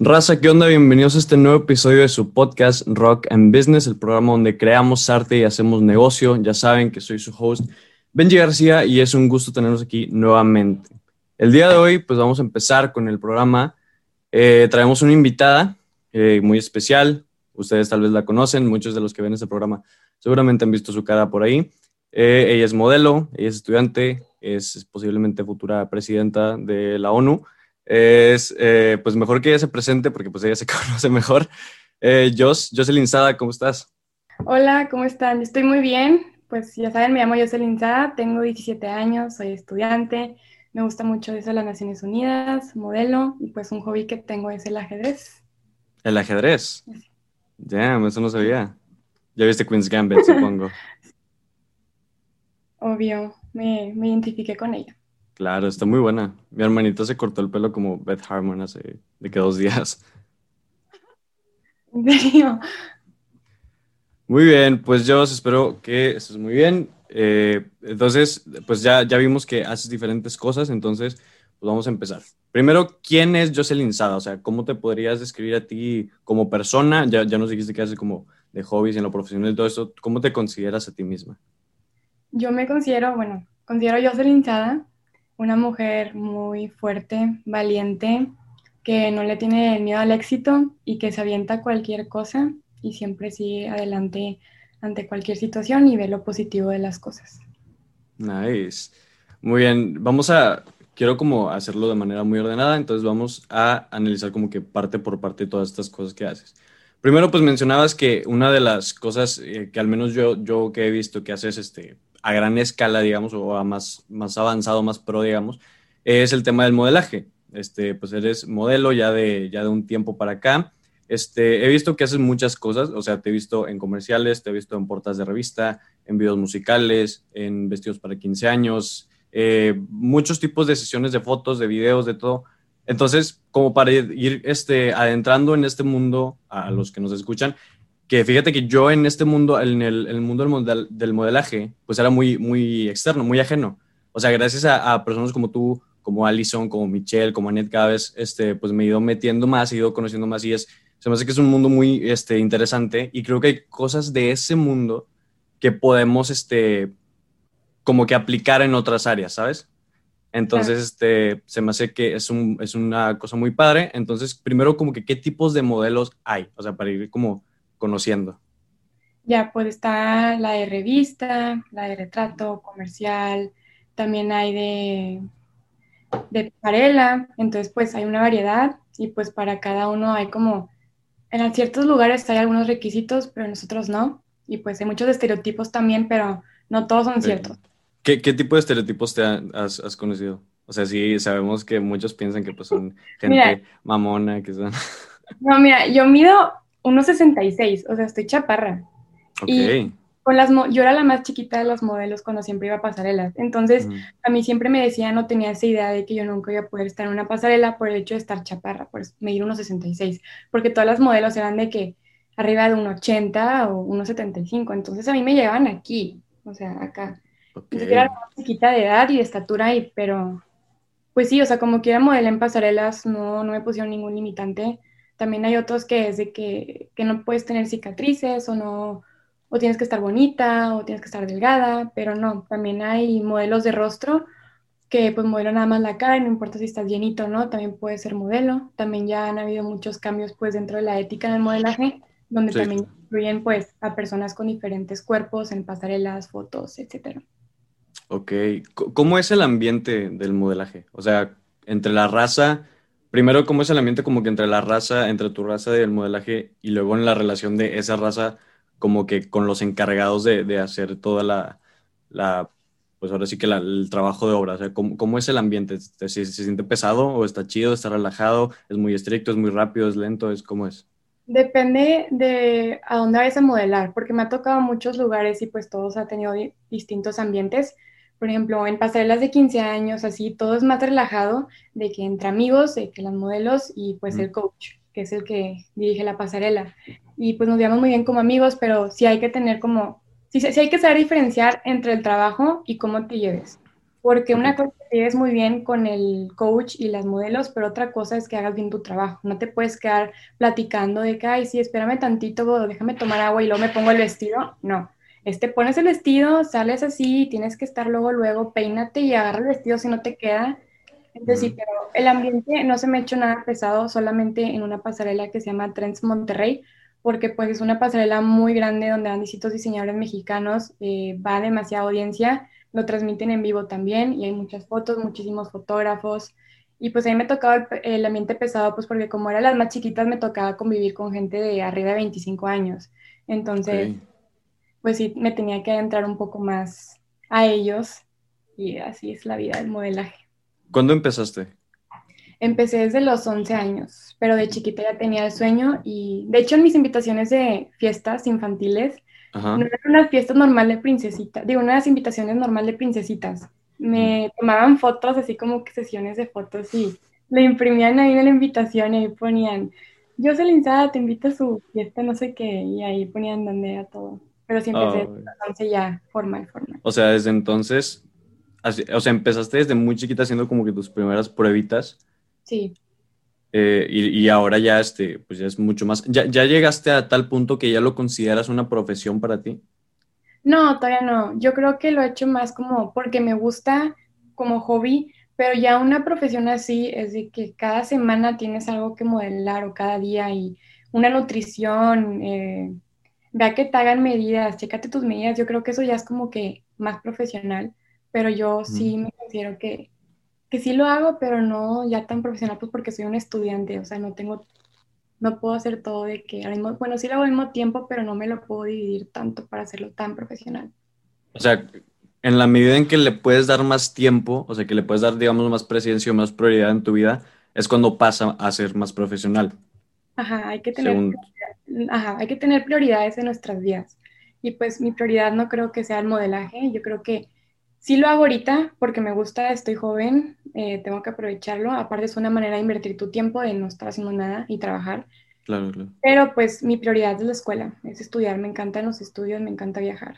Raza, ¿qué onda? Bienvenidos a este nuevo episodio de su podcast Rock and Business, el programa donde creamos arte y hacemos negocio. Ya saben que soy su host, Benji García, y es un gusto tenerlos aquí nuevamente. El día de hoy, pues vamos a empezar con el programa. Eh, traemos una invitada eh, muy especial. Ustedes tal vez la conocen, muchos de los que ven este programa seguramente han visto su cara por ahí. Eh, ella es modelo, ella es estudiante, es posiblemente futura presidenta de la ONU es eh, pues mejor que ella se presente porque pues ella se conoce mejor. Eh, Jos, Jocelyn Sada, ¿cómo estás? Hola, ¿cómo están? Estoy muy bien. Pues ya saben, me llamo Jocelyn Sada, tengo 17 años, soy estudiante, me gusta mucho eso de las Naciones Unidas, modelo, y pues un hobby que tengo es el ajedrez. ¿El ajedrez? Ya, eso no sabía. Ya viste Queen's Gambit, supongo. Obvio, me, me identifiqué con ella. Claro, está muy buena. Mi hermanita se cortó el pelo como Beth Harmon hace de que dos días. ¿En serio? Muy bien, pues yo espero que estés muy bien. Eh, entonces, pues ya, ya vimos que haces diferentes cosas, entonces, pues vamos a empezar. Primero, ¿quién es Jocelyn Sada? O sea, ¿cómo te podrías describir a ti como persona? Ya, ya nos dijiste que haces como de hobbies en lo profesional y todo eso. ¿Cómo te consideras a ti misma? Yo me considero, bueno, considero Jocelyn Sada una mujer muy fuerte, valiente, que no le tiene miedo al éxito y que se avienta cualquier cosa y siempre sigue adelante ante cualquier situación y ve lo positivo de las cosas. Nice. Muy bien, vamos a, quiero como hacerlo de manera muy ordenada, entonces vamos a analizar como que parte por parte todas estas cosas que haces. Primero, pues mencionabas que una de las cosas eh, que al menos yo, yo que he visto que haces este, a gran escala, digamos, o a más, más avanzado, más pro, digamos, es el tema del modelaje. Este, pues eres modelo ya de, ya de un tiempo para acá. Este, he visto que haces muchas cosas, o sea, te he visto en comerciales, te he visto en portadas de revista, en videos musicales, en vestidos para 15 años, eh, muchos tipos de sesiones de fotos, de videos, de todo. Entonces, como para ir este, adentrando en este mundo a los que nos escuchan, que fíjate que yo en este mundo, en el, mundo del, del, modelaje, pues era muy, muy externo, muy ajeno. O sea, gracias a, personas como tú, como Alison, como Michelle, como Annette, cada vez, este, pues me he ido metiendo más, he ido conociendo más y es, se me hace que es un mundo muy este, interesante y creo que hay cosas de ese mundo que podemos, este, como que aplicar en otras áreas, ¿sabes? Entonces, este, se me hace que es, un, es una cosa muy padre. Entonces, primero, como que, ¿qué tipos de modelos hay? O sea, para ir como conociendo? Ya, pues está la de revista, la de retrato, comercial, también hay de, de pasarela, entonces pues hay una variedad y pues para cada uno hay como, en ciertos lugares hay algunos requisitos, pero en nosotros no, y pues hay muchos estereotipos también, pero no todos son ciertos. ¿Qué, tipo de estereotipos te has, conocido? O sea, sí, sabemos que muchos piensan que pues son gente mamona, que son... No, mira, yo mido 1,66, o sea, estoy chaparra. Y con las yo era la más chiquita de los modelos cuando siempre iba a pasarelas. Entonces, a mí siempre me decían, no tenía esa idea de que yo nunca iba a poder estar en una pasarela por el hecho de estar chaparra, por medir 1,66, porque todas las modelos eran de que arriba de 1,80 o 1,75. Entonces, a mí me llevaban aquí, o sea, acá. Entonces, era la más chiquita de edad y de estatura, y, pero pues sí, o sea, como quiera modelar en pasarelas, no, no me pusieron ningún limitante también hay otros que es de que, no puedes tener cicatrices o no, o tienes que estar bonita o tienes que estar delgada, pero no, también hay modelos de rostro que pues modelan nada más la cara y no importa si estás llenito o no, también puede ser modelo. También ya han habido muchos cambios pues dentro de la ética del modelaje, donde también incluyen pues a personas con diferentes cuerpos en pasarelas, fotos, etcétera. Ok, ¿cómo es el ambiente del modelaje? O sea, entre la raza primero, ¿cómo es el ambiente como que entre la raza, entre tu raza del modelaje y luego en la relación de esa raza como que con los encargados de, hacer toda la, la, pues ahora sí que el trabajo de obra? O ¿cómo, es el ambiente? ¿Se, ¿Se, siente pesado o está chido, está relajado? ¿Es muy estricto, es muy rápido, es lento? es ¿Cómo es? Depende de a dónde vayas a modelar, porque me ha tocado muchos lugares y pues todos han tenido distintos ambientes por ejemplo, en pasarelas de 15 años, así, todo es más relajado, de que entre amigos, de que las modelos y pues el coach, que es el que dirige la pasarela. Y pues nos llevamos muy bien como amigos, pero sí hay que tener como, sí, sí hay que saber diferenciar entre el trabajo y cómo te lleves. Porque una cosa es te muy bien con el coach y las modelos, pero otra cosa es que hagas bien tu trabajo. No te puedes quedar platicando de que, ay, sí, espérame tantito, déjame tomar agua y luego me pongo el vestido. No, este, pones el vestido, sales así, tienes que estar luego, luego, peínate y agarra el vestido si no te queda. Entonces, sí, pero el ambiente no se me ha hecho nada pesado, solamente en una pasarela que se llama Trends Monterrey, porque pues es una pasarela muy grande donde van distintos diseñadores mexicanos, eh, va demasiada audiencia, lo transmiten en vivo también y hay muchas fotos, muchísimos fotógrafos. Y pues a mí me tocaba el, ambiente pesado, pues porque como eran las más chiquitas, me tocaba convivir con gente de arriba de 25 años. Entonces, pues sí, me tenía que adentrar un poco más a ellos y así es la vida del modelaje. ¿Cuándo empezaste? Empecé desde los 11 años, pero de chiquita ya tenía el sueño y de hecho en mis invitaciones de fiestas infantiles, no eran unas fiestas normales de princesitas, digo, unas invitaciones normales de princesitas. Me tomaban fotos, así como que sesiones de fotos y le imprimían ahí en la invitación y ahí ponían, yo soy Linzada, te invito a su fiesta, no sé qué, y ahí ponían donde era todo. Pero sí empecé oh. entonces ya formal, formal. O sea, desde entonces, o sea, empezaste desde muy chiquita haciendo como que tus primeras pruebitas. Sí. Eh, y, ahora ya, este, pues ya es mucho más. ¿Ya, ¿Ya llegaste a tal punto que ya lo consideras una profesión para ti? No, todavía no. Yo creo que lo he hecho más como porque me gusta como hobby, pero ya una profesión así es de que cada semana tienes algo que modelar o cada día y una nutrición, eh, vea que te hagan medidas, chécate tus medidas, yo creo que eso ya es como que más profesional, pero yo sí me considero que, que sí lo hago, pero no ya tan profesional, pues porque soy un estudiante, o sea, no tengo, no puedo hacer todo de que, al mismo, bueno, sí lo hago al mismo tiempo, pero no me lo puedo dividir tanto para hacerlo tan profesional. O sea, en la medida en que le puedes dar más tiempo, o sea, que le puedes dar, digamos, más presencia o más prioridad en tu vida, es cuando pasa a ser más profesional. Ajá, hay que tener, ajá, hay que tener prioridades en nuestras vidas. Y pues mi prioridad no creo que sea el modelaje, yo creo que sí lo hago ahorita porque me gusta, estoy joven, eh, tengo que aprovecharlo. Aparte es una manera de invertir tu tiempo, de no estar haciendo nada y trabajar. Claro, claro. Pero pues mi prioridad es la escuela, es estudiar, me encantan los estudios, me encanta viajar.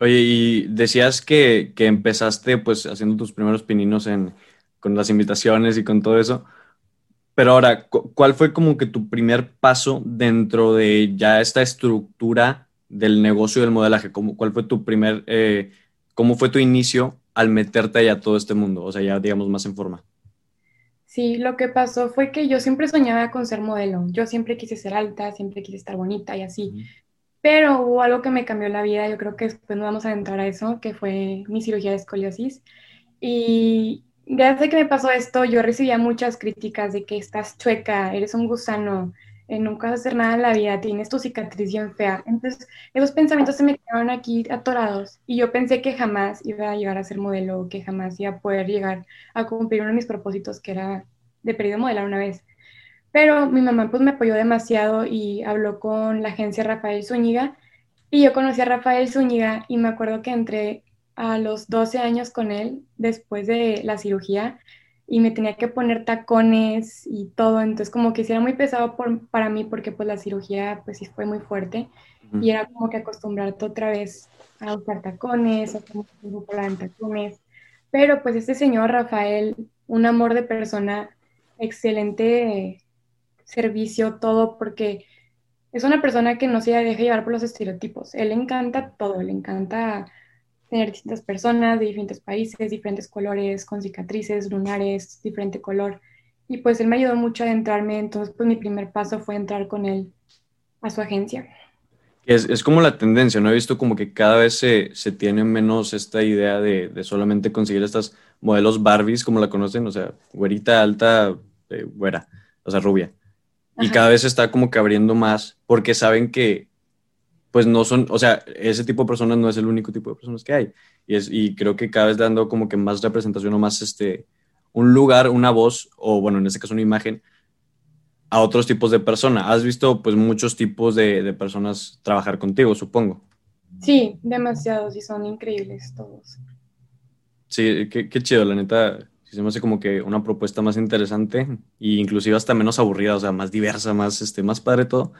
Oye, y decías que, que, empezaste pues haciendo tus primeros pininos en, con las invitaciones y con todo eso. Pero ahora, ¿cuál fue como que tu primer paso dentro de ya esta estructura del negocio del modelaje? ¿Cómo, ¿Cuál fue tu primer, eh, cómo fue tu inicio al meterte allá a todo este mundo? O sea, ya digamos más en forma. Sí, lo que pasó fue que yo siempre soñaba con ser modelo. Yo siempre quise ser alta, siempre quise estar bonita y así. Pero hubo algo que me cambió la vida, yo creo que después nos vamos a entrar a eso, que fue mi cirugía de escoliosis. Y desde que me pasó esto, yo recibía muchas críticas de que estás chueca, eres un gusano, eh, nunca vas a hacer nada en la vida, tienes tu cicatriz bien fea. Entonces, esos pensamientos se me quedaron aquí atorados y yo pensé que jamás iba a llegar a ser modelo, que jamás iba a poder llegar a cumplir uno de mis propósitos, que era de periodo modelar una vez. Pero mi mamá pues me apoyó demasiado y habló con la agencia Rafael Zúñiga y yo conocí a Rafael Zúñiga y me acuerdo que entré a los 12 años con él después de la cirugía y me tenía que poner tacones y todo, entonces como que sí era muy pesado para mí porque pues la cirugía pues sí fue muy fuerte. Y era como que acostumbrarte otra vez a usar tacones, a tacones, pero pues este señor Rafael, un amor de persona, excelente servicio, todo, porque es una persona que no se deja llevar por los estereotipos, él le encanta todo, le encanta tener distintas personas de diferentes países, diferentes colores, con cicatrices, lunares, diferente color. Y pues él me ayudó mucho a adentrarme, entonces pues mi primer paso fue entrar con él a su agencia. Es, es como la tendencia, ¿no? He visto como que cada vez se, se tiene menos esta idea de, de, solamente conseguir estas modelos Barbies, como la conocen, o sea, güerita, alta, eh, güera, o sea, rubia. Y cada vez se está como que abriendo más porque saben que pues no son, o sea, ese tipo de personas no es el único tipo de personas que hay. Y, es, y creo que cada vez dando como que más representación o más este, un lugar, una voz, o bueno, en este caso una imagen, a otros tipos de personas. Has visto pues muchos tipos de, de personas trabajar contigo, supongo. Sí, demasiados y son increíbles todos. Sí, qué, qué chido, la neta. se me hace como que una propuesta más interesante e inclusive hasta menos aburrida, o sea, más diversa, más, este, más padre todo.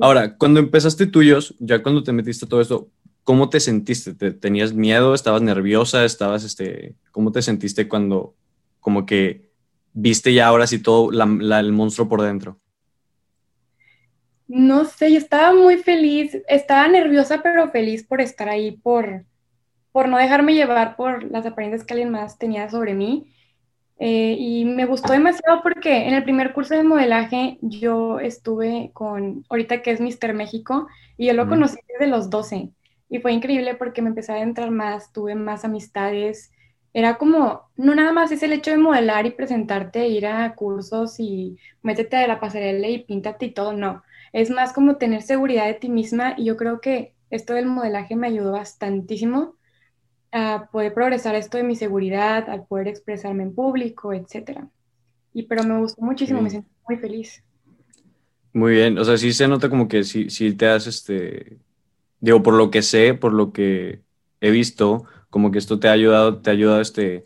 Ahora, cuando empezaste tuyos, ya cuando te metiste todo esto, ¿cómo te sentiste? ¿Tenías miedo? ¿Estabas nerviosa? ¿Estabas, este, cómo te sentiste cuando como que viste ya ahora sí todo el monstruo por dentro? No sé, yo estaba muy feliz, estaba nerviosa pero feliz por estar ahí, por, por no dejarme llevar por las apariencias que alguien más tenía sobre mí. Eh, y me gustó demasiado porque en el primer curso de modelaje yo estuve con, ahorita que es Mister México, y yo lo conocí desde los 12. Y fue increíble porque me empecé a entrar más, tuve más amistades. Era como, no nada más es el hecho de modelar y presentarte, ir a cursos y métete a la pasarela y píntate y todo, no. Es más como tener seguridad de ti misma y yo creo que esto del modelaje me ayudó bastantísimo a poder progresar esto de mi seguridad, a poder expresarme en público, etcétera. Y pero me gustó muchísimo, me sentí muy feliz. Muy bien, o sea, sí se nota como que sí, sí te has este, digo, por lo que sé, por lo que he visto, como que esto te ha ayudado, te ha ayudado, este,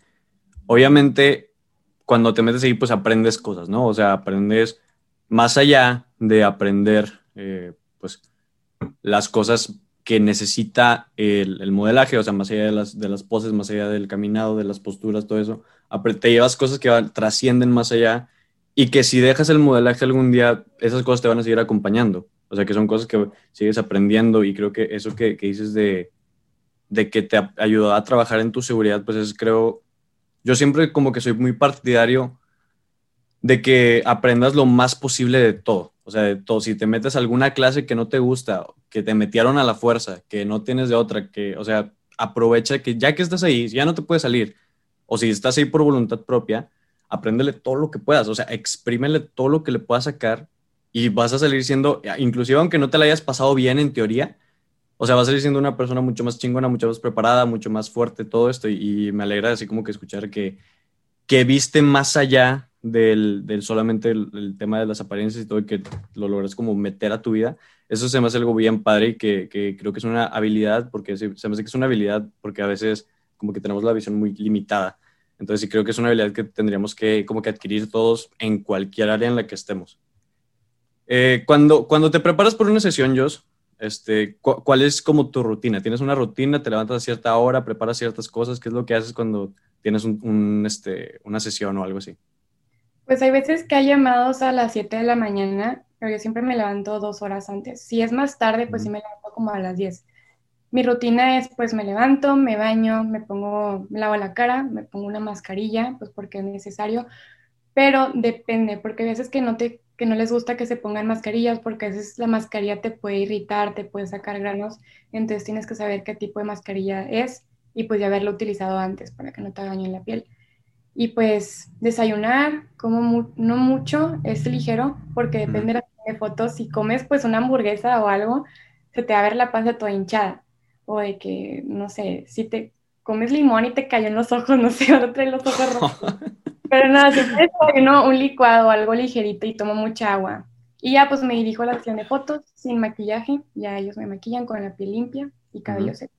obviamente, cuando te metes ahí, pues aprendes cosas, ¿no? O sea, aprendes más allá de aprender, eh, pues, las cosas que necesita el, modelaje, o sea, más allá de las, de las poses, más allá del caminado, de las posturas, todo eso, te llevas cosas que trascienden más allá y que si dejas el modelaje algún día, esas cosas te van a seguir acompañando. O sea, que son cosas que sigues aprendiendo y creo que eso que, dices de, de, que te ayuda a trabajar en tu seguridad, pues es creo, yo siempre como que soy muy partidario de que aprendas lo más posible de todo. O sea, de todo. Si te metes a alguna clase que no te gusta, que te metieron a la fuerza, que no tienes de otra, que, o sea, aprovecha que ya que estás ahí, ya no te puedes salir, o si estás ahí por voluntad propia, apréndele todo lo que puedas, o sea, exprímele todo lo que le puedas sacar y vas a salir siendo, inclusive aunque no te la hayas pasado bien en teoría, o sea, vas a salir siendo una persona mucho más chingona, mucho más preparada, mucho más fuerte, todo esto. Y, me alegra así como que escuchar que, que viste más allá del, del solamente el, tema de las apariencias y todo, y que lo logras como meter a tu vida. Eso se me hace algo bien padre que, creo que es una habilidad, porque se me hace que es una habilidad, porque a veces como que tenemos la visión muy limitada. Entonces sí creo que es una habilidad que tendríamos que como que adquirir todos en cualquier área en la que estemos. Eh, cuando, cuando te preparas por una sesión, Jos, este, ¿cuál es como tu rutina? ¿Tienes una rutina? ¿Te levantas a cierta hora? ¿Preparas ciertas cosas? ¿Qué es lo que haces cuando tienes un, este, una sesión o algo así? Pues hay veces que hay llamados a las 7 de la mañana, pero yo siempre me levanto dos horas antes. Si es más tarde, pues sí me levanto como a las 10. Mi rutina es, pues me levanto, me baño, me pongo, me lavo la cara, me pongo una mascarilla, pues porque es necesario, pero depende, porque hay veces que no te que no les gusta que se pongan mascarillas porque a veces la mascarilla te puede irritar, te puede sacar granos, entonces tienes que saber qué tipo de mascarilla es y pues ya haberlo utilizado antes para que no te dañe la piel. Y pues desayunar, como no mucho, es ligero porque depende de las fotos, si comes pues una hamburguesa o algo, se te va a ver la panza toda hinchada o de que, no sé, si te comes limón y te cayó en los ojos, no sé, ahora trae los ojos rojos. Pero nada, siempre desayuno un licuado, algo ligerito y tomo mucha agua. Y ya pues me dirijo a la sesión de fotos sin maquillaje. Ya ellos me maquillan con la piel limpia y cabello seco.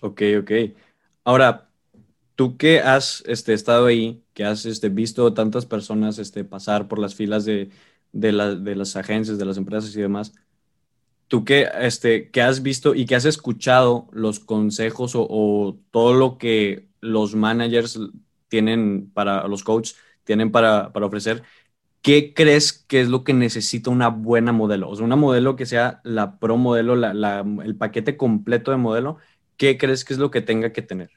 Ok, ok. Ahora, tú que has este, estado ahí, que has este, visto tantas personas este, pasar por las filas de, de, las agencias, de las empresas y demás, tú que, este, que has visto y que has escuchado los consejos o, todo lo que los managers tienen para los coaches, tienen para, para ofrecer, ¿qué crees que es lo que necesita una buena modelo? O sea, una modelo que sea la pro modelo, la, el paquete completo de modelo, ¿qué crees que es lo que tenga que tener?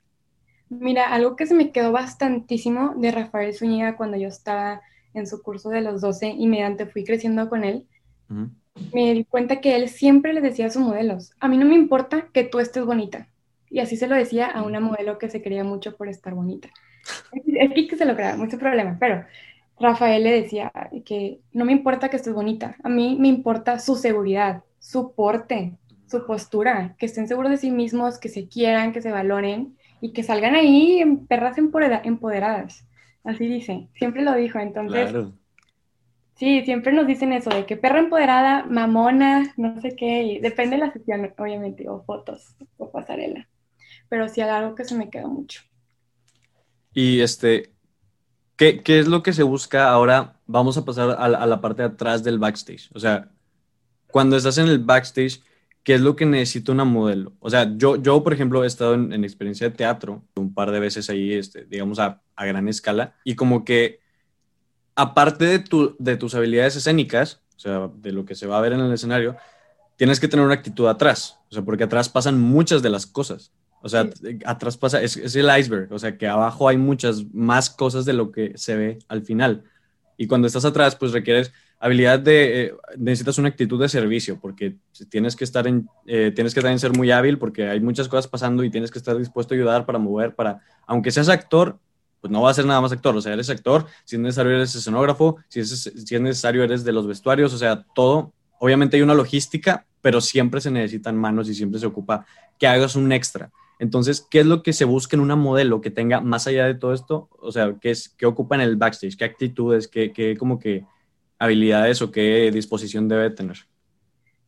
Mira, algo que se me quedó bastantísimo de Rafael Zúñiga cuando yo estaba en su curso de los 12 y mediante fui creciendo con él, me di cuenta que él siempre le decía a sus modelos, a mí no me importa que tú estés bonita. Y así se lo decía a una modelo que se quería mucho por estar bonita. Es que se lo crea, mucho problema, pero Rafael le decía que no me importa que estés bonita, a mí me importa su seguridad, su porte, su postura, que estén seguros de sí mismos, que se quieran, que se valoren y que salgan ahí en perras empoderadas. Así dice, siempre lo dijo, entonces... Sí, siempre nos dicen eso, de que perra empoderada, mamona, no sé qué, depende de la sesión, obviamente, o fotos, o pasarela. Pero sí algo que se me quedó mucho. Y este, ¿qué, es lo que se busca ahora? Vamos a pasar a la, parte de atrás del backstage. O sea, cuando estás en el backstage, ¿qué es lo que necesita una modelo? O sea, yo, yo por ejemplo, he estado en, experiencia de teatro un par de veces ahí, este, digamos, a, a, gran escala, y como que, aparte de, tu, de tus habilidades escénicas, o sea, de lo que se va a ver en el escenario, tienes que tener una actitud atrás, o sea, porque atrás pasan muchas de las cosas. O sea, atrás pasa, es, es, el iceberg, o sea, que abajo hay muchas más cosas de lo que se ve al final. Y cuando estás atrás, pues requieres habilidad de, eh, necesitas una actitud de servicio, porque tienes que estar en, eh, tienes que también ser muy hábil, porque hay muchas cosas pasando y tienes que estar dispuesto a ayudar para mover, para, aunque seas actor, pues no va a ser nada más actor, o sea, eres actor, si es necesario eres escenógrafo, si es, si es necesario eres de los vestuarios, o sea, todo, obviamente hay una logística, pero siempre se necesitan manos y siempre se ocupa que hagas un extra. Entonces, ¿qué es lo que se busca en una modelo que tenga más allá de todo esto? O sea, ¿qué, es, qué ocupa en el backstage? ¿Qué actitudes? ¿Qué, qué como que habilidades o qué disposición debe tener?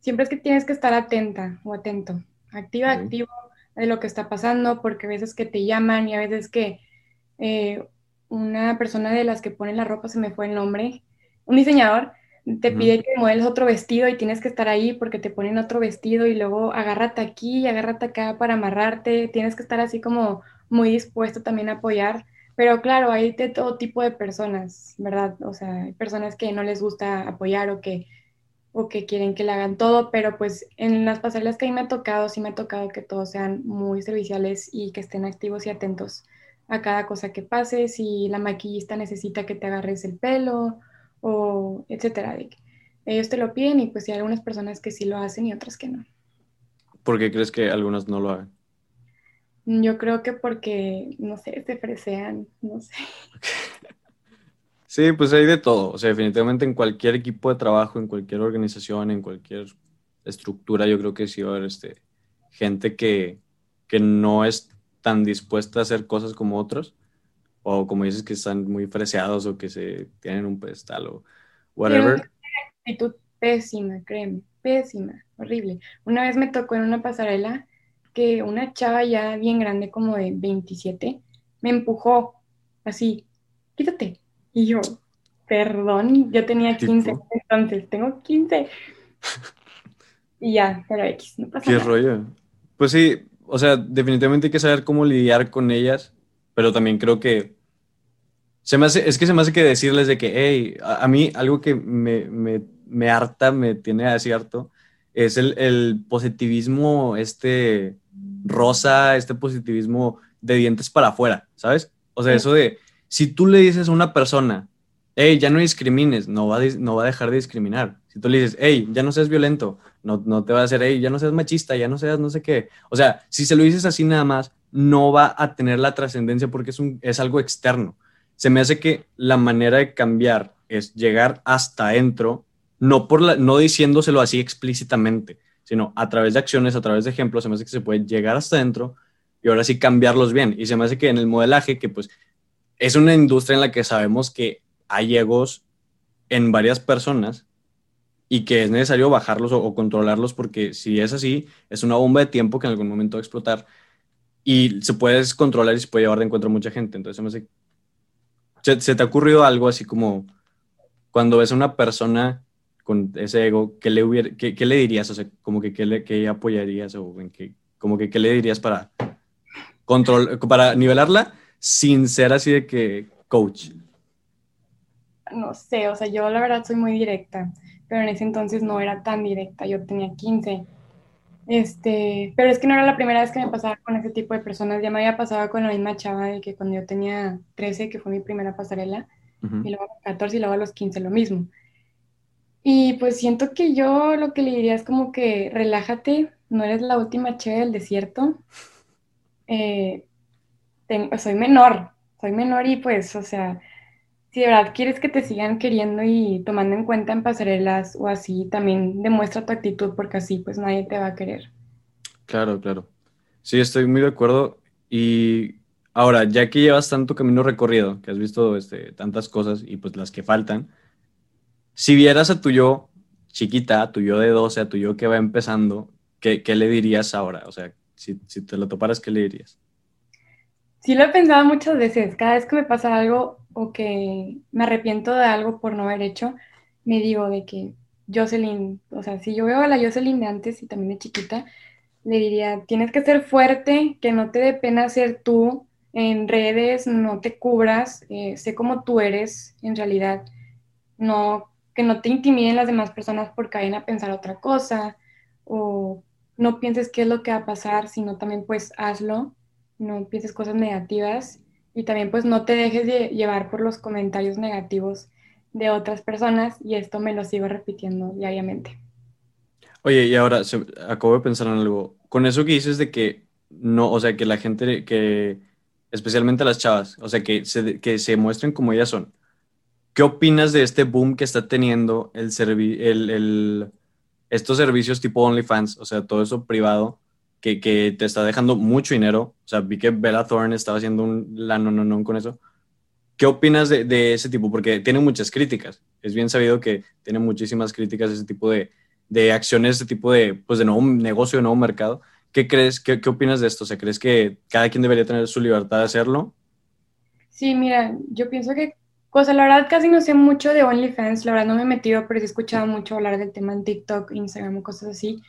Siempre es que tienes que estar atenta o atento, activa, activo de lo que está pasando, porque a veces que te llaman y a veces que eh, una persona de las que pone la ropa, se me fue el nombre, un diseñador, te pide que modeles otro vestido y tienes que estar ahí porque te ponen otro vestido y luego agárrate aquí, agárrate acá para amarrarte, tienes que estar así como muy dispuesto también a apoyar. Pero claro, hay de todo tipo de personas, ¿verdad? O sea, hay personas que no les gusta apoyar o que, o que quieren que le hagan todo, pero pues en las pasarelas que a mí me ha tocado, sí me ha tocado que todos sean muy serviciales y que estén activos y atentos a cada cosa que pase. Si la maquillista necesita que te agarres el pelo o etcétera. ellos te lo piden y pues hay algunas personas que sí lo hacen y otras que no. ¿Por qué crees que algunas no lo hagan? Yo creo que porque, no sé, se fresean, no sé. Sí, pues hay de todo. O sea, definitivamente en cualquier equipo de trabajo, en cualquier organización, en cualquier estructura, yo creo que sí va a haber este, gente que, que no es tan dispuesta a hacer cosas como otros o como dices que están muy freseados o que se tienen un pedestal o whatever. Una actitud pésima, créeme, pésima, horrible. Una vez me tocó en una pasarela que una chava ya bien grande, como de 27, me empujó así, quítate. Y yo, perdón, yo tenía 15, entonces tengo 15. y ya, pero X, no pasa ¿Qué rollo? Pues sí, o sea, definitivamente hay que saber cómo lidiar con ellas, pero también creo que se me hace, es que se me hace que decirles de que, hey, a, mí algo que me, me, me, harta, me tiene así harto, es el, el, positivismo este rosa, este positivismo de dientes para afuera, ¿sabes? O sea, eso de, si tú le dices a una persona, hey, ya no discrimines, no va, a, no va a dejar de discriminar. Si tú le dices, hey, ya no seas violento, no, no te va a hacer, hey, ya no seas machista, ya no seas no sé qué. O sea, si se lo dices así nada más, no va a tener la trascendencia porque es, un, es algo externo se me hace que la manera de cambiar es llegar hasta adentro, no, por la, no diciéndoselo así explícitamente, sino a través de acciones, a través de ejemplos, se me hace que se puede llegar hasta adentro y ahora sí cambiarlos bien. Y se me hace que en el modelaje, que pues es una industria en la que sabemos que hay egos en varias personas y que es necesario bajarlos o, controlarlos porque si es así, es una bomba de tiempo que en algún momento va a explotar y se puede controlar y se puede llevar de encuentro a mucha gente. Entonces se me hace ¿Se, te ha ocurrido algo así como cuando ves a una persona con ese ego, ¿qué le, hubiera, qué, le dirías? O sea, como que qué, le, apoyarías o en qué, como que qué le dirías para, control, para nivelarla sin ser así de que coach. No sé, o sea, yo la verdad soy muy directa, pero en ese entonces no era tan directa, yo tenía 15 este, pero es que no era la primera vez que me pasaba con ese tipo de personas. Ya me había pasado con la misma chava de que cuando yo tenía 13, que fue mi primera pasarela, y luego a los 14 y luego a los 15 lo mismo. Y pues siento que yo lo que le diría es como que relájate, no eres la última chava del desierto. Eh, soy menor, soy menor y pues, o sea, si de verdad quieres que te sigan queriendo y tomando en cuenta en pasarelas o así, también demuestra tu actitud porque así pues nadie te va a querer. Claro, claro. Sí, estoy muy de acuerdo. Y ahora, ya que llevas tanto camino recorrido, que has visto este, tantas cosas y pues las que faltan, si vieras a tu yo chiquita, a tu yo de 12, a tu yo que va empezando, ¿qué, qué le dirías ahora? O sea, si, si te lo toparas, ¿qué le dirías? Sí lo he pensado muchas veces. Cada vez que me pasa algo, o que me arrepiento de algo por no haber hecho, me digo de que Jocelyn, o sea, si yo veo a la Jocelyn de antes y también de chiquita, le diría, tienes que ser fuerte, que no te dé pena ser tú en redes, no te cubras, eh, sé cómo tú eres en realidad, no, que no te intimiden las demás personas porque vayan a pensar otra cosa, o no pienses qué es lo que va a pasar, sino también pues hazlo, no pienses cosas negativas y también pues no te dejes de llevar por los comentarios negativos de otras personas y esto me lo sigo repitiendo diariamente. Oye, y ahora acabo de pensar en algo. Con eso que dices de que no, o sea, que la gente, que especialmente las chavas, o sea, que que se muestren como ellas son. ¿Qué opinas de este boom que está teniendo el, el, el estos servicios tipo OnlyFans, o sea, todo eso privado, que, que, te está dejando mucho dinero? O sea, vi que Bella Thorne estaba haciendo un la no, no, no con eso. ¿Qué opinas de, de, ese tipo? Porque tiene muchas críticas. Es bien sabido que tiene muchísimas críticas ese tipo de, de acciones, ese tipo de, pues, de nuevo negocio, de nuevo mercado. ¿Qué crees, qué, qué opinas de esto? O sea, ¿crees que cada quien debería tener su libertad de hacerlo? Sí, mira, yo pienso que, pues la verdad casi no sé mucho de OnlyFans, la verdad no me he metido, pero sí he escuchado mucho hablar del tema en TikTok, Instagram, cosas así,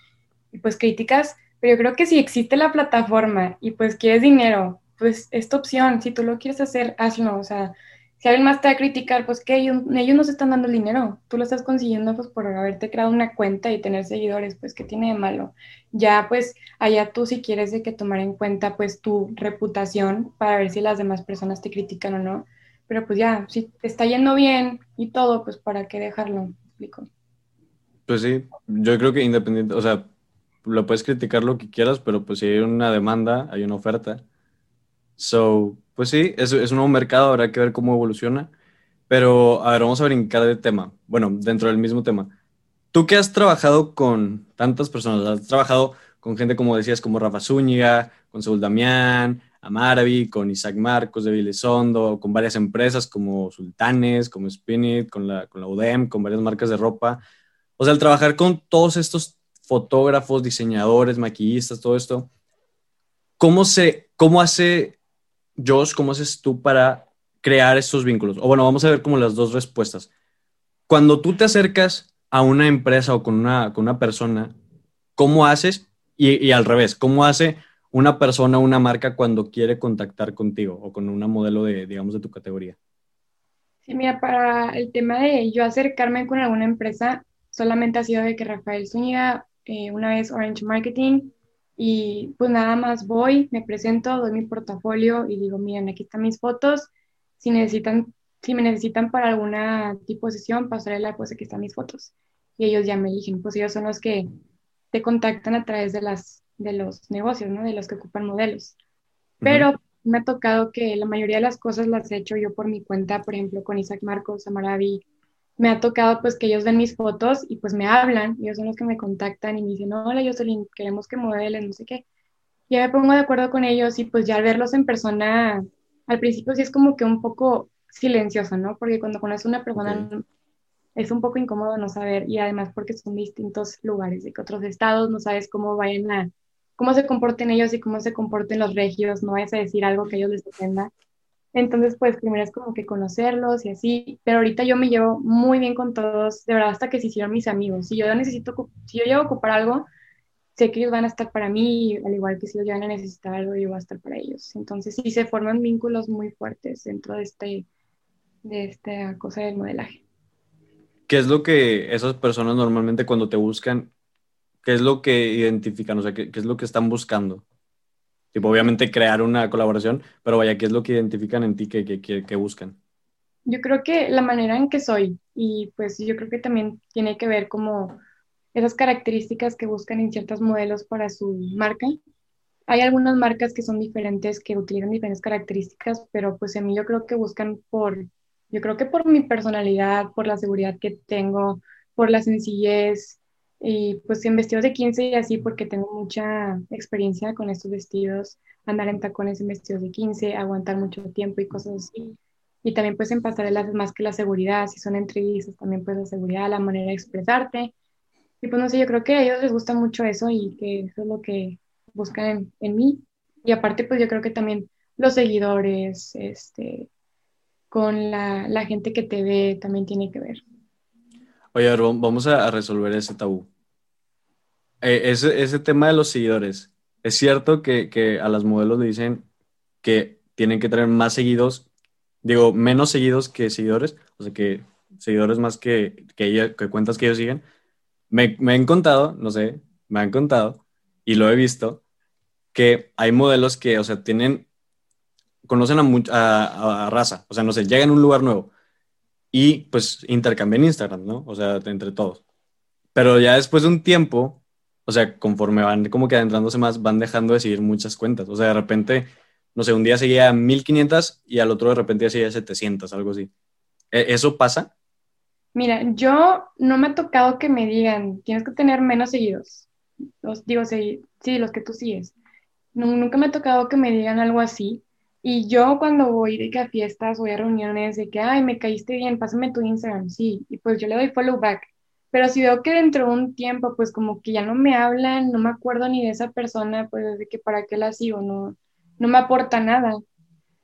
y pues críticas, pero yo creo que si existe la plataforma y pues quieres dinero, pues es tu opción, si tú lo quieres hacer, hazlo, o sea, si alguien más te va a criticar, pues que ellos, ellos no se están dando el dinero, tú lo estás consiguiendo pues por haberte creado una cuenta y tener seguidores, pues ¿qué tiene de malo? Ya pues allá tú si quieres de que tomar en cuenta pues tu reputación para ver si las demás personas te critican o no, pero pues ya, si te está yendo bien y todo, pues para qué dejarlo, explico. Pues sí, yo creo que independiente, o sea, lo puedes criticar lo que quieras, pero pues si hay una demanda, hay una oferta. So, pues sí, es, es un nuevo mercado, habrá que ver cómo evoluciona. Pero, a ver, vamos a brincar de tema. Bueno, dentro del mismo tema. Tú que has trabajado con tantas personas, has trabajado con gente, como decías, como Rafa Zúñiga, con Saúl Damián, Amaravi, con Isaac Marcos de Vilesondo, con varias empresas como Sultanes, como Spinit, con la, con la UDEM, con varias marcas de ropa. O sea, al trabajar con todos estos fotógrafos, diseñadores, maquillistas, todo esto, ¿cómo, se, cómo hace Josh, ¿cómo haces tú para crear estos vínculos? O bueno, vamos a ver como las dos respuestas. Cuando tú te acercas a una empresa o con una, con una persona, ¿cómo haces? Y, al revés, ¿cómo hace una persona, una marca cuando quiere contactar contigo o con una modelo de, digamos, de tu categoría? Sí, mira, para el tema de yo acercarme con alguna empresa, solamente ha sido de que Rafael Zúñiga, eh, una vez Orange Marketing, y pues nada más voy, me presento, doy mi portafolio y digo, miren, aquí están mis fotos. Si necesitan, si me necesitan para alguna tipo de sesión, pasarela, pues aquí están mis fotos. Y ellos ya me eligen, pues ellos son los que te contactan a través de, las, de los negocios, ¿no? De los que ocupan modelos. Pero me ha tocado que la mayoría de las cosas las he hecho yo por mi cuenta, por ejemplo, con Isaac Marcos, Amaravi, me ha tocado pues que ellos ven mis fotos y pues me hablan, ellos son los que me contactan y me dicen, hola Jocelyn, queremos que modelen, no sé qué. Ya me pongo de acuerdo con ellos y pues ya al verlos en persona, al principio sí es como que un poco silencioso, ¿no? Porque cuando conoces a una persona es un poco incómodo no saber y además porque son distintos lugares, de que otros estados, no sabes cómo vayan a, cómo se comporten ellos y cómo se comporten los regios, no vayas a decir algo que ellos les ofenda. Entonces, pues primero es como que conocerlos y así, pero ahorita yo me llevo muy bien con todos, de verdad, hasta que se hicieron mis amigos. Si yo necesito, si yo llego a ocupar algo, sé que ellos van a estar para mí, al igual que si ellos llegan a necesitar algo, yo voy a estar para ellos. Entonces, sí se forman vínculos muy fuertes dentro de, este, de esta cosa del modelaje. ¿Qué es lo que esas personas normalmente cuando te buscan, qué es lo que identifican? O sea, qué es lo que están buscando? Tipo, obviamente crear una colaboración, pero vaya, ¿qué es lo que identifican en ti que, que, que, buscan? Yo creo que la manera en que soy y pues yo creo que también tiene que ver como esas características que buscan en ciertos modelos para su marca. Hay algunas marcas que son diferentes, que utilizan diferentes características, pero pues a mí yo creo que buscan por, yo creo que por mi personalidad, por la seguridad que tengo, por la sencillez, y pues en vestidos de 15 y así porque tengo mucha experiencia con estos vestidos, andar en tacones en vestidos de 15, aguantar mucho tiempo y cosas así. Y también pues en pasarelas más que la seguridad, si son entrevistas también pues la seguridad, la manera de expresarte. Y pues no sé, yo creo que a ellos les gusta mucho eso y que eso es lo que buscan en, en mí. Y aparte pues yo creo que también los seguidores, este, con la, la gente que te ve también tiene que ver. Oye, vamos a resolver ese tabú. Eh, ese, ese, tema de los seguidores. Es cierto que, que, a las modelos le dicen que tienen que tener más seguidos, digo, menos seguidos que seguidores, o sea, que seguidores más que, que, ella, que cuentas que ellos siguen. Me, me han contado, no sé, me han contado, y lo he visto, que hay modelos que, o sea, tienen, conocen a, a, raza, o sea, no sé, llegan a un lugar nuevo y pues intercambian Instagram, ¿no? O sea, entre todos. Pero ya después de un tiempo, o sea, conforme van como que adentrándose más, van dejando de seguir muchas cuentas. O sea, de repente, no sé, un día seguía 1500 y al otro de repente ya seguía 700, algo así. ¿E-, ¿Eso pasa? Mira, yo no me ha tocado que me digan, tienes que tener menos seguidos. Los digo, sí, sí los que tú sigues. nunca me ha tocado que me digan algo así. Y yo cuando voy de a fiestas, voy a reuniones de que, ay, me caíste bien, pásame tu Instagram, sí. Y pues yo le doy follow back. Pero si veo que dentro de un tiempo, pues como que ya no me hablan, no me acuerdo ni de esa persona, pues de que para qué la sigo, no, no me aporta nada.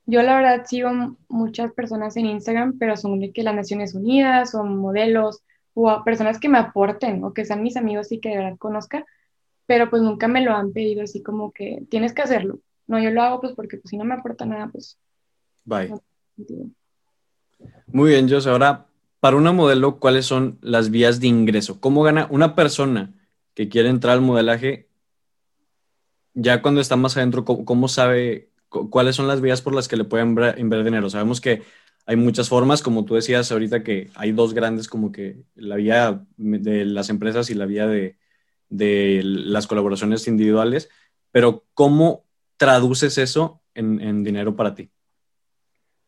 Yo la verdad sigo muchas personas en Instagram, pero son de que las Naciones Unidas o modelos o personas que me aporten o que sean mis amigos y que de verdad conozca, pero pues nunca me lo han pedido así como que tienes que hacerlo. No, yo lo hago pues porque pues si no me aporta nada, pues... Bye. Muy bien, José. Ahora, para una modelo, ¿cuáles son las vías de ingreso? ¿Cómo gana una persona que quiere entrar al modelaje? Ya cuando está más adentro, ¿cómo, sabe cuáles son las vías por las que le pueden invertir dinero? Sabemos que hay muchas formas, como tú decías ahorita, que hay dos grandes, como que la vía de las empresas y la vía de, de las colaboraciones individuales, pero ¿cómo traduces eso en, en dinero para ti?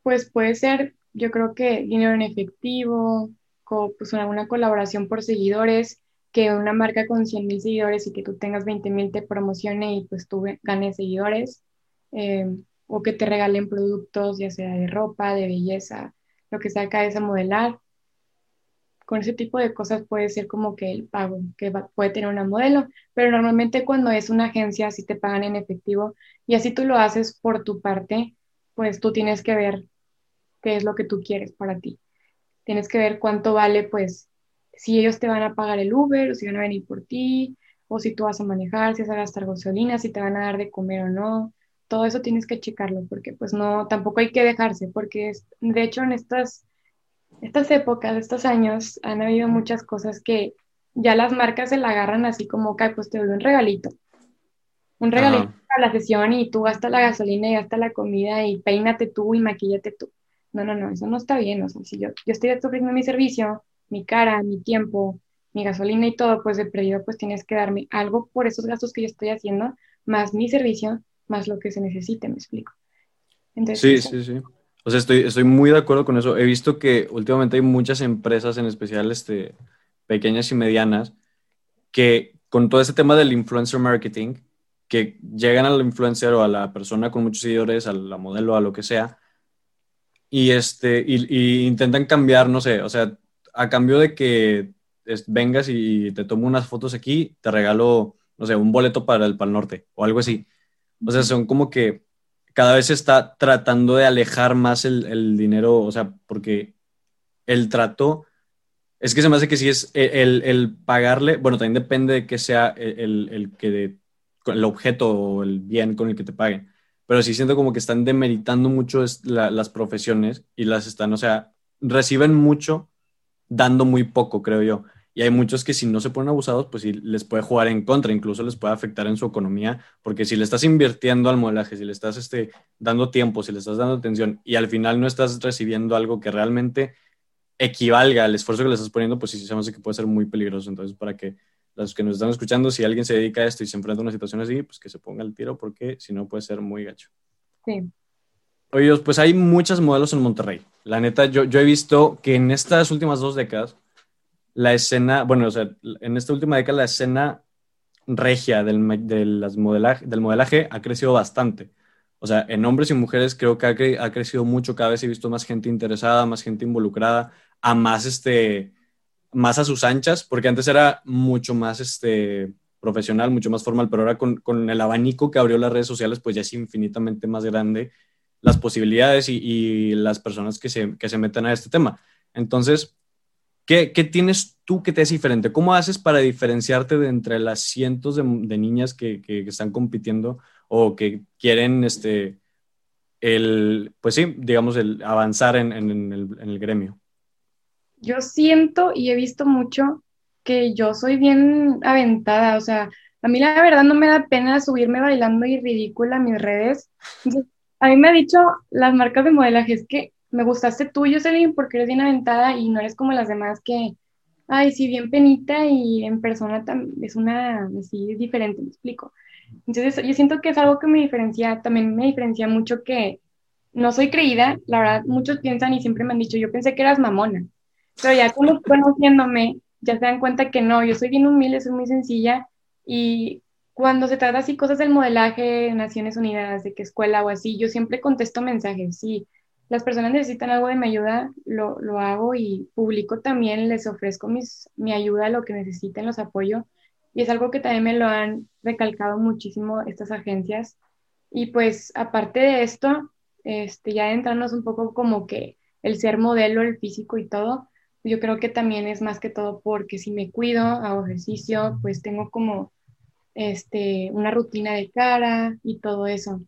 Pues puede ser yo creo que dinero en efectivo, pues una, colaboración por seguidores, que una marca con 100 mil seguidores y que tú tengas 20 mil te promocione y pues tú ganes seguidores, eh, o que te regalen productos, ya sea de ropa, de belleza, lo que sea que vayas a modelar. Con ese tipo de cosas puede ser como que el pago que puede tener una modelo, pero normalmente cuando es una agencia sí te pagan en efectivo y así tú lo haces por tu parte, pues tú tienes que ver qué es lo que tú quieres para ti. Tienes que ver cuánto vale, pues, si ellos te van a pagar el Uber o si van a venir por ti, o si tú vas a manejar, si vas a gastar gasolina, si te van a dar de comer o no. Todo eso tienes que checarlo porque pues no, tampoco hay que dejarse porque de hecho en estas, estas épocas, estos años, han habido muchas cosas que ya las marcas se la agarran así como, que pues te doy un regalito. Un regalito para la sesión y tú gastas la gasolina y gastas la comida y peínate tú y maquillate tú. No, no, no, eso no está bien. O sea, si yo, yo estoy ofreciendo mi servicio, mi cara, mi tiempo, mi gasolina y todo, pues de perdido, pues tienes que darme algo por esos gastos que yo estoy haciendo, más mi servicio, más lo que se necesite, me explico. sí, sí, sí. O sea, estoy, estoy muy de acuerdo con eso. He visto que últimamente hay muchas empresas, en especial este, pequeñas y medianas, que con todo ese tema del influencer marketing, que llegan al influencer o a la persona con muchos seguidores, a la modelo, a lo que sea, y, este, y, intentan cambiar, no sé, o sea, a cambio de que vengas y te tomo unas fotos aquí, te regalo, no sé, un boleto para el Pal Norte o algo así. O sea, son como que cada vez está tratando de alejar más el, el dinero, o sea, porque el trato, es que se me hace que si es el, el pagarle, bueno, también depende de que sea el, el que el objeto o el bien con el que te paguen pero sí siento como que están demeritando mucho las profesiones y las están, o sea, reciben mucho dando muy poco, creo yo. Y hay muchos que si no se ponen abusados, pues sí les puede jugar en contra, incluso les puede afectar en su economía, porque si le estás invirtiendo al modelaje, si le estás este, dando tiempo, si le estás dando atención y al final no estás recibiendo algo que realmente equivalga al esfuerzo que le estás poniendo, pues sí, sabemos que puede ser muy peligroso. Entonces, para que los que nos están escuchando, si alguien se dedica a esto y se enfrenta a una situación así, pues que se ponga el tiro porque si no puede ser muy gacho. Sí. Oye, pues hay muchos modelos en Monterrey. La neta, yo, yo he visto que en estas últimas dos décadas, la escena, bueno, o sea, en esta última década la escena regia del, de las modelaje, del modelaje ha crecido bastante. O sea, en hombres y mujeres creo que ha, ha, crecido mucho. Cada vez he visto más gente interesada, más gente involucrada, a más este, más a sus anchas, porque antes era mucho más este, profesional, mucho más formal, pero ahora con, con el abanico que abrió las redes sociales, pues ya es infinitamente más grande las posibilidades y, y las personas que se, que se meten a este tema. Entonces, ¿Qué, tienes tú que te es diferente? ¿Cómo haces para diferenciarte de entre las cientos de, niñas que, están compitiendo o que quieren, este, el, pues sí, digamos, el avanzar en, el, gremio? Yo siento y he visto mucho que yo soy bien aventada, o sea, a mí la verdad no me da pena subirme bailando y ridícula a mis redes. a mí me ha dicho las marcas de modelaje, es que me gustaste tú, Jocelyn, porque eres bien aventada y no eres como las demás que, ay, sí, bien penita y en persona es una, así, diferente, me explico. Entonces, yo siento que es algo que me diferencia, también me diferencia mucho que no soy creída, la verdad, muchos piensan y siempre me han dicho, yo pensé que eras mamona, pero ya como conociéndome, ya se dan cuenta que no, yo soy bien humilde, soy muy sencilla y cuando se trata así cosas del modelaje, Naciones Unidas, de qué escuela o así, yo siempre contesto mensajes, sí, las personas necesitan algo de mi ayuda, lo, lo, hago y publico también, les ofrezco mis, mi ayuda, lo que necesiten, los apoyo. Y es algo que también me lo han recalcado muchísimo estas agencias. Y pues aparte de esto, este, ya entrarnos un poco como que el ser modelo, el físico y todo, yo creo que también es más que todo porque si me cuido, hago ejercicio, pues tengo como este, una rutina de cara y todo eso.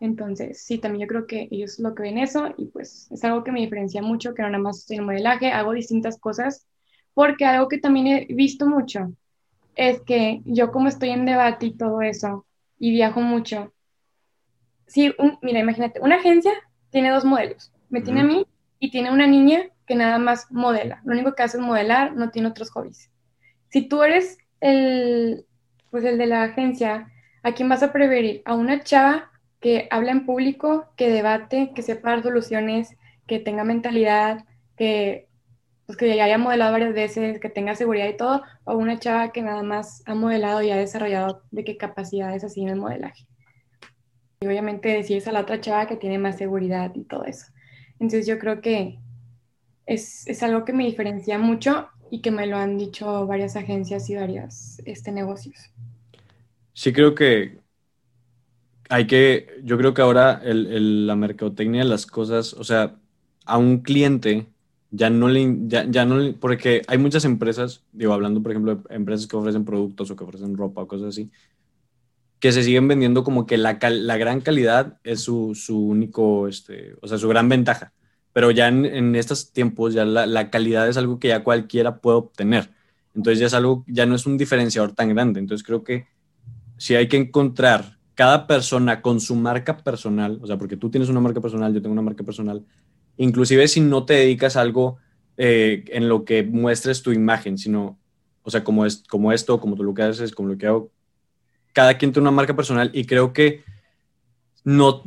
Entonces, sí, también yo creo que ellos lo que ven eso y pues es algo que me diferencia mucho, que no nada más estoy en modelaje, hago distintas cosas, porque algo que también he visto mucho es que yo como estoy en debate y todo eso y viajo mucho, sí, mira, imagínate, una agencia tiene dos modelos, me tiene a mí y tiene una niña que nada más modela, lo único que hace es modelar, no tiene otros hobbies. Si tú eres el, pues el de la agencia, ¿a quién vas a preferir? ¿A una chava que habla en público, que debate, que sepa dar soluciones, que tenga mentalidad, que, pues, que ya haya modelado varias veces, que tenga seguridad y todo, o una chava que nada más ha modelado y ha desarrollado de qué capacidades así en el modelaje. Y obviamente decides a la otra chava que tiene más seguridad y todo eso. Entonces yo creo que es, es algo que me diferencia mucho y que me lo han dicho varias agencias y varios este, negocios. Sí, creo que hay que, yo creo que ahora el, la mercadotecnia de las cosas, o sea, a un cliente ya no le, ya, ya no le, porque hay muchas empresas, digo, hablando por ejemplo de empresas que ofrecen productos o que ofrecen ropa o cosas así, que se siguen vendiendo como que la, la gran calidad es su, su, único, este, o sea, su gran ventaja. Pero ya en, en estos tiempos ya la, la, calidad es algo que ya cualquiera puede obtener. Entonces ya es algo, ya no es un diferenciador tan grande. Entonces creo que si hay que encontrar cada persona con su marca personal, o sea, porque tú tienes una marca personal, yo tengo una marca personal, inclusive si no te dedicas a algo eh, en lo que muestres tu imagen, sino, o sea, como, es, como esto, como tú lo que haces, como lo que hago, cada quien tiene una marca personal y creo que no,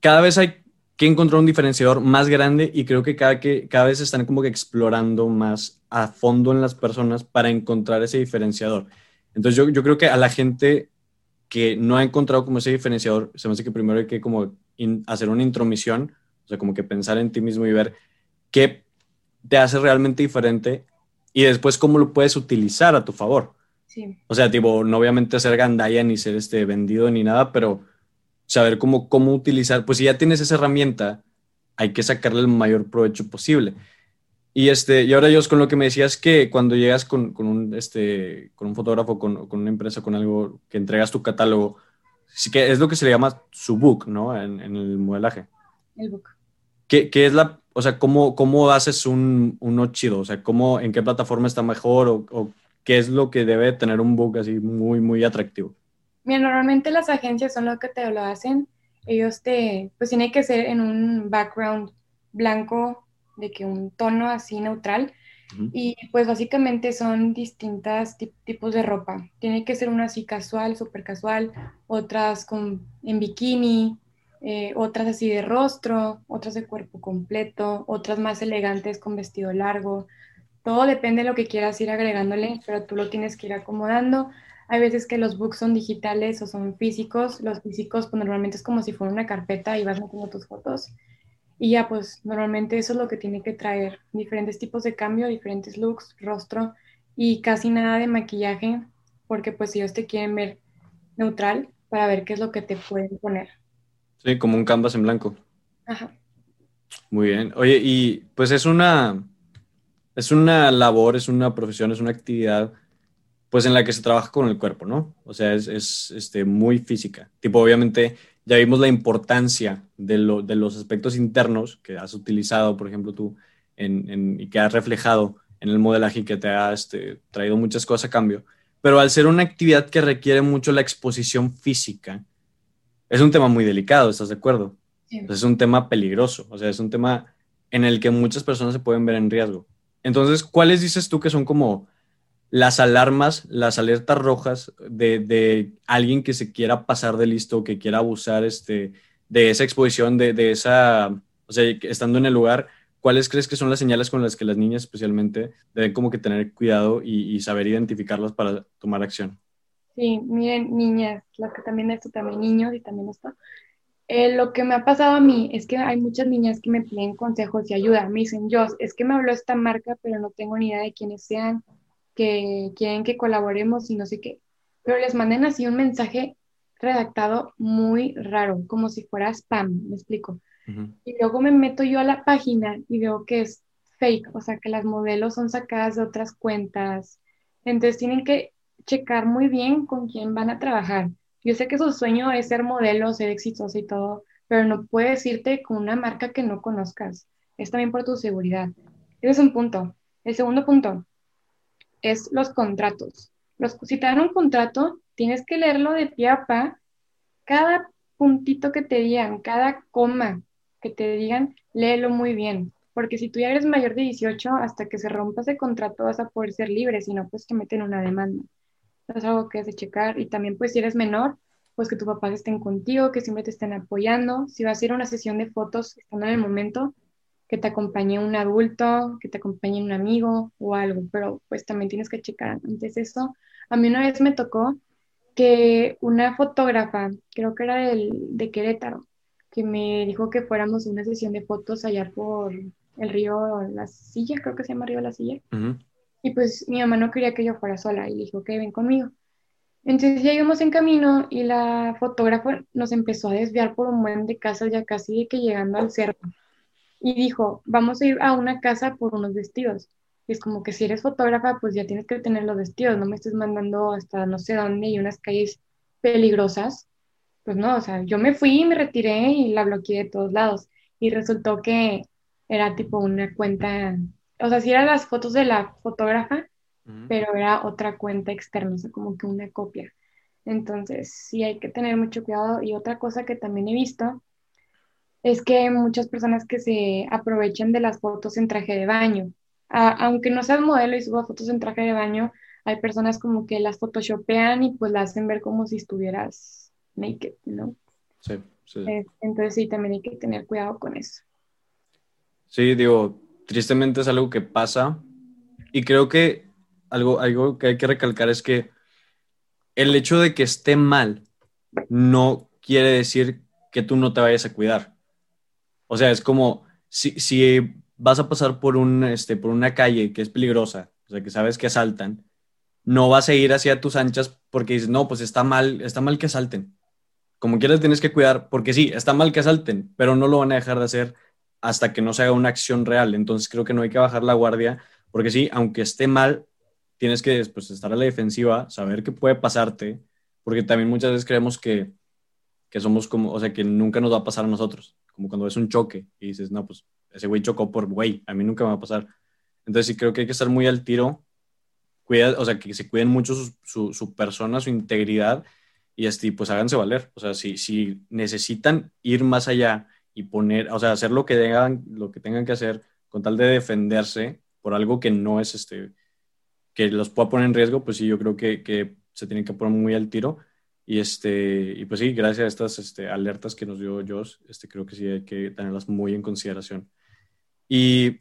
cada vez hay que encontrar un diferenciador más grande y creo que cada, que cada vez están como que explorando más a fondo en las personas para encontrar ese diferenciador. Entonces yo, yo creo que a la gente que no ha encontrado como ese diferenciador, se me hace que primero hay que como hacer una intromisión, o sea, como que pensar en ti mismo y ver qué te hace realmente diferente y después cómo lo puedes utilizar a tu favor. Sí. O sea, tipo, no obviamente hacer gandalla ni ser este vendido ni nada, pero saber cómo, cómo utilizar, pues si ya tienes esa herramienta, hay que sacarle el mayor provecho posible. Y, este, y ahora, yo con lo que me decías que cuando llegas con, con un, este, con un fotógrafo, con, con, una empresa, con algo que entregas tu catálogo, sí que es lo que se le llama su book, ¿no? En, en el modelaje. El book. ¿Qué, ¿Qué, es la, o sea, cómo, cómo haces un, uno chido? O sea, ¿cómo, en qué plataforma está mejor o, o, qué es lo que debe tener un book así muy, muy atractivo? Mira, normalmente las agencias son lo que te lo hacen. Ellos te, pues tiene que ser en un background blanco de que un tono así neutral. Y pues básicamente son distintas tipos de ropa. Tiene que ser una así casual, súper casual, otras con, en bikini, eh, otras así de rostro, otras de cuerpo completo, otras más elegantes con vestido largo. Todo depende de lo que quieras ir agregándole, pero tú lo tienes que ir acomodando. Hay veces que los books son digitales o son físicos. Los físicos pues normalmente es como si fuera una carpeta y vas metiendo tus fotos. Y ya, pues normalmente eso es lo que tiene que traer, diferentes tipos de cambio, diferentes looks, rostro y casi nada de maquillaje, porque pues ellos te quieren ver neutral para ver qué es lo que te pueden poner. Sí, como un canvas en blanco. Ajá. Muy bien. Oye, y pues es una, es una labor, es una profesión, es una actividad, pues en la que se trabaja con el cuerpo, ¿no? O sea, es, es este, muy física. Tipo, obviamente, ya vimos la importancia de, lo, de los aspectos internos que has utilizado, por ejemplo, tú, en, en, y que has reflejado en el modelaje y que te ha este, traído muchas cosas a cambio. Pero al ser una actividad que requiere mucho la exposición física, es un tema muy delicado, ¿estás de acuerdo? es un tema peligroso, o sea, es un tema en el que muchas personas se pueden ver en riesgo. Entonces, ¿cuáles dices tú que son como las alarmas, las alertas rojas de, alguien que se quiera pasar de listo, que quiera abusar este, de esa exposición, de, esa, o sea, estando en el lugar, ¿cuáles crees que son las señales con las que las niñas especialmente deben como que tener cuidado y, saber identificarlas para tomar acción? Sí, miren, niñas, las que también esto, también niños y también esto. Eh, lo que me ha pasado a mí es que hay muchas niñas que me piden consejos y ayuda. Me dicen, yo, es que me habló esta marca, pero no tengo ni idea de quiénes sean que quieren que colaboremos y no sé qué. Pero les manden así un mensaje redactado muy raro, como si fuera spam, me explico. Y luego me meto yo a la página y veo que es fake, o sea, que las modelos son sacadas de otras cuentas. Entonces tienen que checar muy bien con quién van a trabajar. Yo sé que su sueño es ser modelo, ser exitoso y todo, pero no puedes irte con una marca que no conozcas. Es también por tu seguridad. Ese es un punto. El segundo punto, es los contratos. Los, si te dan un contrato, tienes que leerlo de pie a pa. Cada puntito que te digan, cada coma que te digan, léelo muy bien. Porque si tú ya eres mayor de 18, hasta que se rompa ese contrato vas a poder ser libre, si no, pues te meten una demanda. es algo que es de checar. Y también, pues si eres menor, pues que tus papás estén contigo, que siempre te estén apoyando. Si vas a ir a una sesión de fotos, estando en el momento, que te acompañe un adulto, que te acompañe un amigo o algo, pero pues también tienes que checar antes eso. A mí una vez me tocó que una fotógrafa, creo que era del, de Querétaro, que me dijo que fuéramos a una sesión de fotos allá por el río La Silla, creo que se llama Río La Silla. Y pues mi mamá no quería que yo fuera sola y le dijo que ven conmigo. Entonces ya íbamos en camino y la fotógrafa nos empezó a desviar por un buen de casas ya casi que llegando al cerro y dijo, vamos a ir a una casa por unos vestidos. Y es como que si eres fotógrafa, pues ya tienes que tener los vestidos, no me estés mandando hasta no sé dónde y unas calles peligrosas. Pues no, o sea, yo me fui y me retiré y la bloqueé de todos lados. Y resultó que era tipo una cuenta, o sea, sí eran las fotos de la fotógrafa, pero era otra cuenta externa, o sea, como que una copia. Entonces, sí hay que tener mucho cuidado. Y otra cosa que también he visto es que hay muchas personas que se aprovechan de las fotos en traje de baño. aunque no seas modelo y suba fotos en traje de baño, hay personas como que las photoshopean y pues las hacen ver como si estuvieras naked, ¿no? Sí, sí. entonces sí, también hay que tener cuidado con eso. Sí, digo, tristemente es algo que pasa y creo que algo, algo que hay que recalcar es que el hecho de que esté mal no quiere decir que tú no te vayas a cuidar. O sea, es como si, vas a pasar por, un, este, por una calle que es peligrosa, o sea, que sabes que asaltan, no vas a ir hacia tus anchas porque dices, no, pues está mal, está mal que asalten. Como quieras tienes que cuidar, porque sí, está mal que asalten, pero no lo van a dejar de hacer hasta que no se haga una acción real. Entonces creo que no hay que bajar la guardia, porque sí, aunque esté mal, tienes que pues, estar a la defensiva, saber qué puede pasarte, porque también muchas veces creemos que, que somos como, o sea, que nunca nos va a pasar a nosotros como cuando ves un choque y dices, no, pues ese güey chocó por güey, a mí nunca me va a pasar. Entonces sí creo que hay que estar muy al tiro, cuida, o sea, que se cuiden mucho su, su, persona, su integridad y así, pues háganse valer. O sea, si, si necesitan ir más allá y poner, o sea, hacer lo que, tengan, lo que tengan que hacer con tal de defenderse por algo que no es este, que los pueda poner en riesgo, pues sí, yo creo que, que se tienen que poner muy al tiro y, este, y pues sí, gracias a estas este, alertas que nos dio Josh, este, creo que sí hay que tenerlas muy en consideración. Y,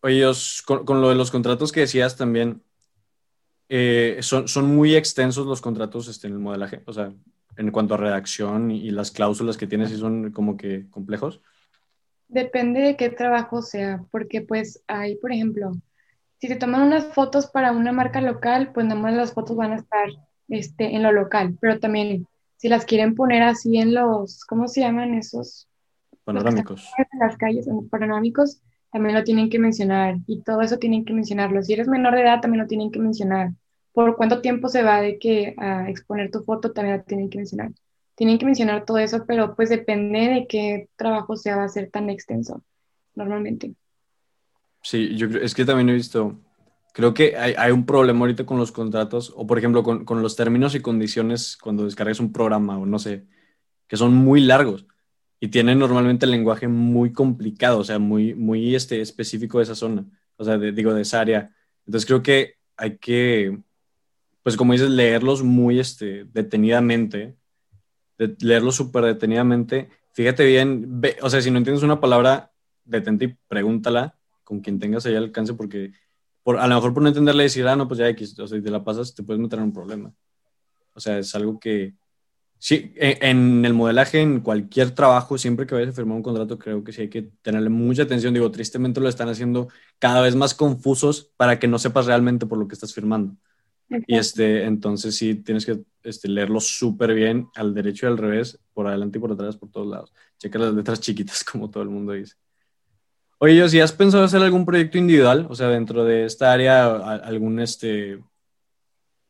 oye, con, con, lo de los contratos que decías también, eh, son, son muy extensos los contratos este, en el modelaje, o sea, en cuanto a redacción y, las cláusulas que tienes, ¿sí son como que complejos? Depende de qué trabajo sea, porque pues hay, por ejemplo, si te toman unas fotos para una marca local, pues nada más las fotos van a estar este, en lo local, pero también si las quieren poner así en los, ¿cómo se llaman esos? Panorámicos. En las calles, en panorámicos, también lo tienen que mencionar y todo eso tienen que mencionarlo. Si eres menor de edad, también lo tienen que mencionar. Por cuánto tiempo se va de que a exponer tu foto, también lo tienen que mencionar. Tienen que mencionar todo eso, pero pues depende de qué trabajo sea va a ser tan extenso, normalmente. Sí, yo creo, es que también he visto, creo que hay, hay un problema ahorita con los contratos, o por ejemplo con, con los términos y condiciones cuando descargas un programa, o no sé, que son muy largos y tienen normalmente el lenguaje muy complicado, o sea, muy, muy este, específico de esa zona, o sea, digo, de esa área. Entonces creo que hay que, pues como dices, leerlos muy este, detenidamente, leerlos súper detenidamente. Fíjate bien, o sea, si no entiendes una palabra, detente y pregúntala con quien tengas ahí alcance, porque por, a lo mejor por no entenderle decir, ah, no, pues ya X, o sea, si te la pasas, te puedes meter en un problema. O sea, es algo que, Sí, e, en el modelaje, en cualquier trabajo, siempre que vayas a firmar un contrato, creo que sí hay que tenerle mucha atención. Digo, tristemente lo están haciendo cada vez más confusos para que no sepas realmente por lo que estás firmando. Y este, entonces sí tienes que este, leerlo súper bien al derecho y al revés, por adelante y por atrás, por todos lados. Checa las letras chiquitas, como todo el mundo dice. Oye, si has pensado hacer algún proyecto individual, o sea, dentro de esta área, algún este,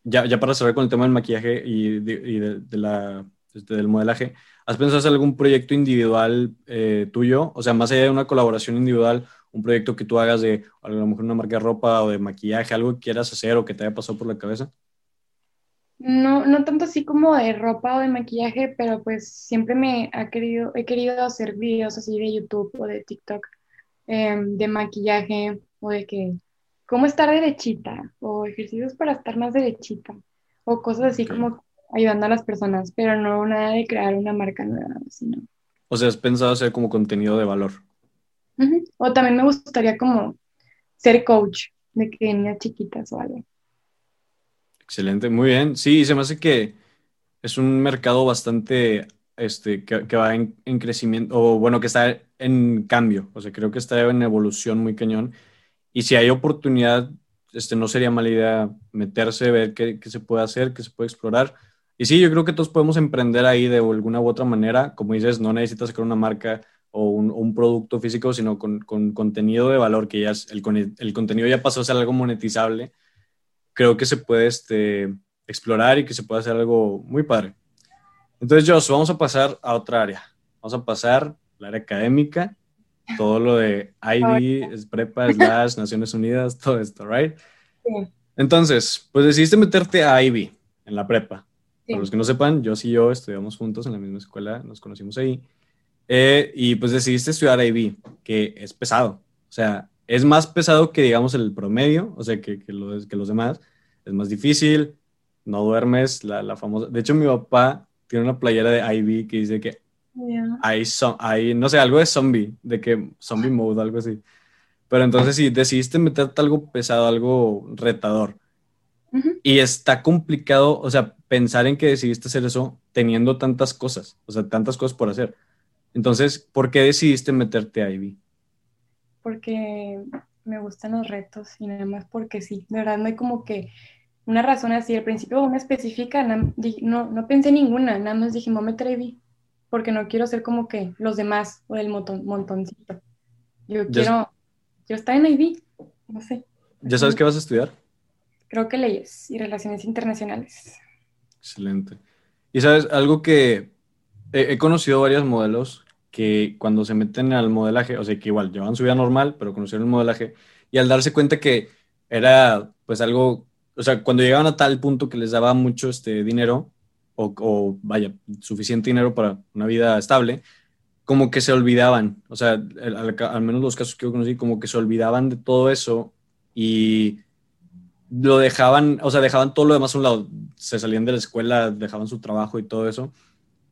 ya, ya para cerrar con el tema del maquillaje y, de, la, este, del modelaje, ¿has pensado hacer algún proyecto individual eh, tuyo? O sea, más allá de una colaboración individual, un proyecto que tú hagas de a lo mejor una marca de ropa o de maquillaje, algo que quieras hacer o que te haya pasado por la cabeza? No, no tanto así como de ropa o de maquillaje, pero pues siempre me ha querido, he querido hacer videos así de YouTube o de TikTok em, de maquillaje o de que cómo estar derechita o ejercicios para estar más derechita o cosas así como ayudando a las personas, pero no nada de crear una marca nueva, sino. O sea, has pensado hacer como contenido de valor. O también me gustaría como ser coach de que niñas chiquitas o algo. Excelente, muy bien. Sí, se me hace que es un mercado bastante este, que, va en, en, crecimiento, o bueno, que está en cambio. O sea, creo que está en evolución muy cañón. Y si hay oportunidad, este, no sería mala idea meterse, ver qué, qué, se puede hacer, qué se puede explorar. Y sí, yo creo que todos podemos emprender ahí de alguna u otra manera. Como dices, no necesitas sacar una marca o un, un producto físico, sino con, con, contenido de valor, que ya es, el, el, contenido ya pasó a ser algo monetizable. Creo que se puede este, explorar y que se puede hacer algo muy padre. Entonces, Josh, vamos a pasar a otra área. Vamos a pasar al área académica todo lo de Ivy, es prepa, slash, Naciones Unidas, todo esto, ¿right? Sí. Entonces, pues decidiste meterte a Ivy en la prepa. Para los que no sepan, yo y yo estudiamos juntos en la misma escuela, nos conocimos ahí. Eh, y pues decidiste estudiar Ivy, que es pesado. O sea, es más pesado que, digamos, el promedio, o sea, que, que, que los demás. Es más difícil, no duermes, la, la famosa... De hecho, mi papá tiene una playera de Ivy que dice que hay, hay, no sé, algo de zombie, de que zombie mode, algo así. Pero entonces si decidiste meterte algo pesado, algo retador. Y está complicado, o sea, pensar en que decidiste hacer eso teniendo tantas cosas, o sea, tantas cosas por hacer. Entonces, ¿por qué decidiste meterte a Ivy? Porque me gustan los retos y nada más porque sí. De verdad, no hay como que una razón así. Al principio, una específica, no, no pensé ninguna. Nada más dije, me voy a meter a Ivy porque no quiero ser como que los demás o el montoncito. Yo quiero, yo estar en IB, no sé. ¿Ya sabes qué vas a estudiar? Creo que leyes y relaciones internacionales. Excelente. Y sabes, algo que he, conocido varios modelos que cuando se meten al modelaje, o sea, que igual llevan su vida normal, pero conocieron el modelaje, y al darse cuenta que era pues algo, o sea, cuando llegaban a tal punto que les daba mucho este dinero, o, vaya, suficiente dinero para una vida estable, como que se olvidaban, o sea, al, menos los casos que yo conocí, como que se olvidaban de todo eso y lo dejaban, o sea, dejaban todo lo demás a un lado, se salían de la escuela, dejaban su trabajo y todo eso.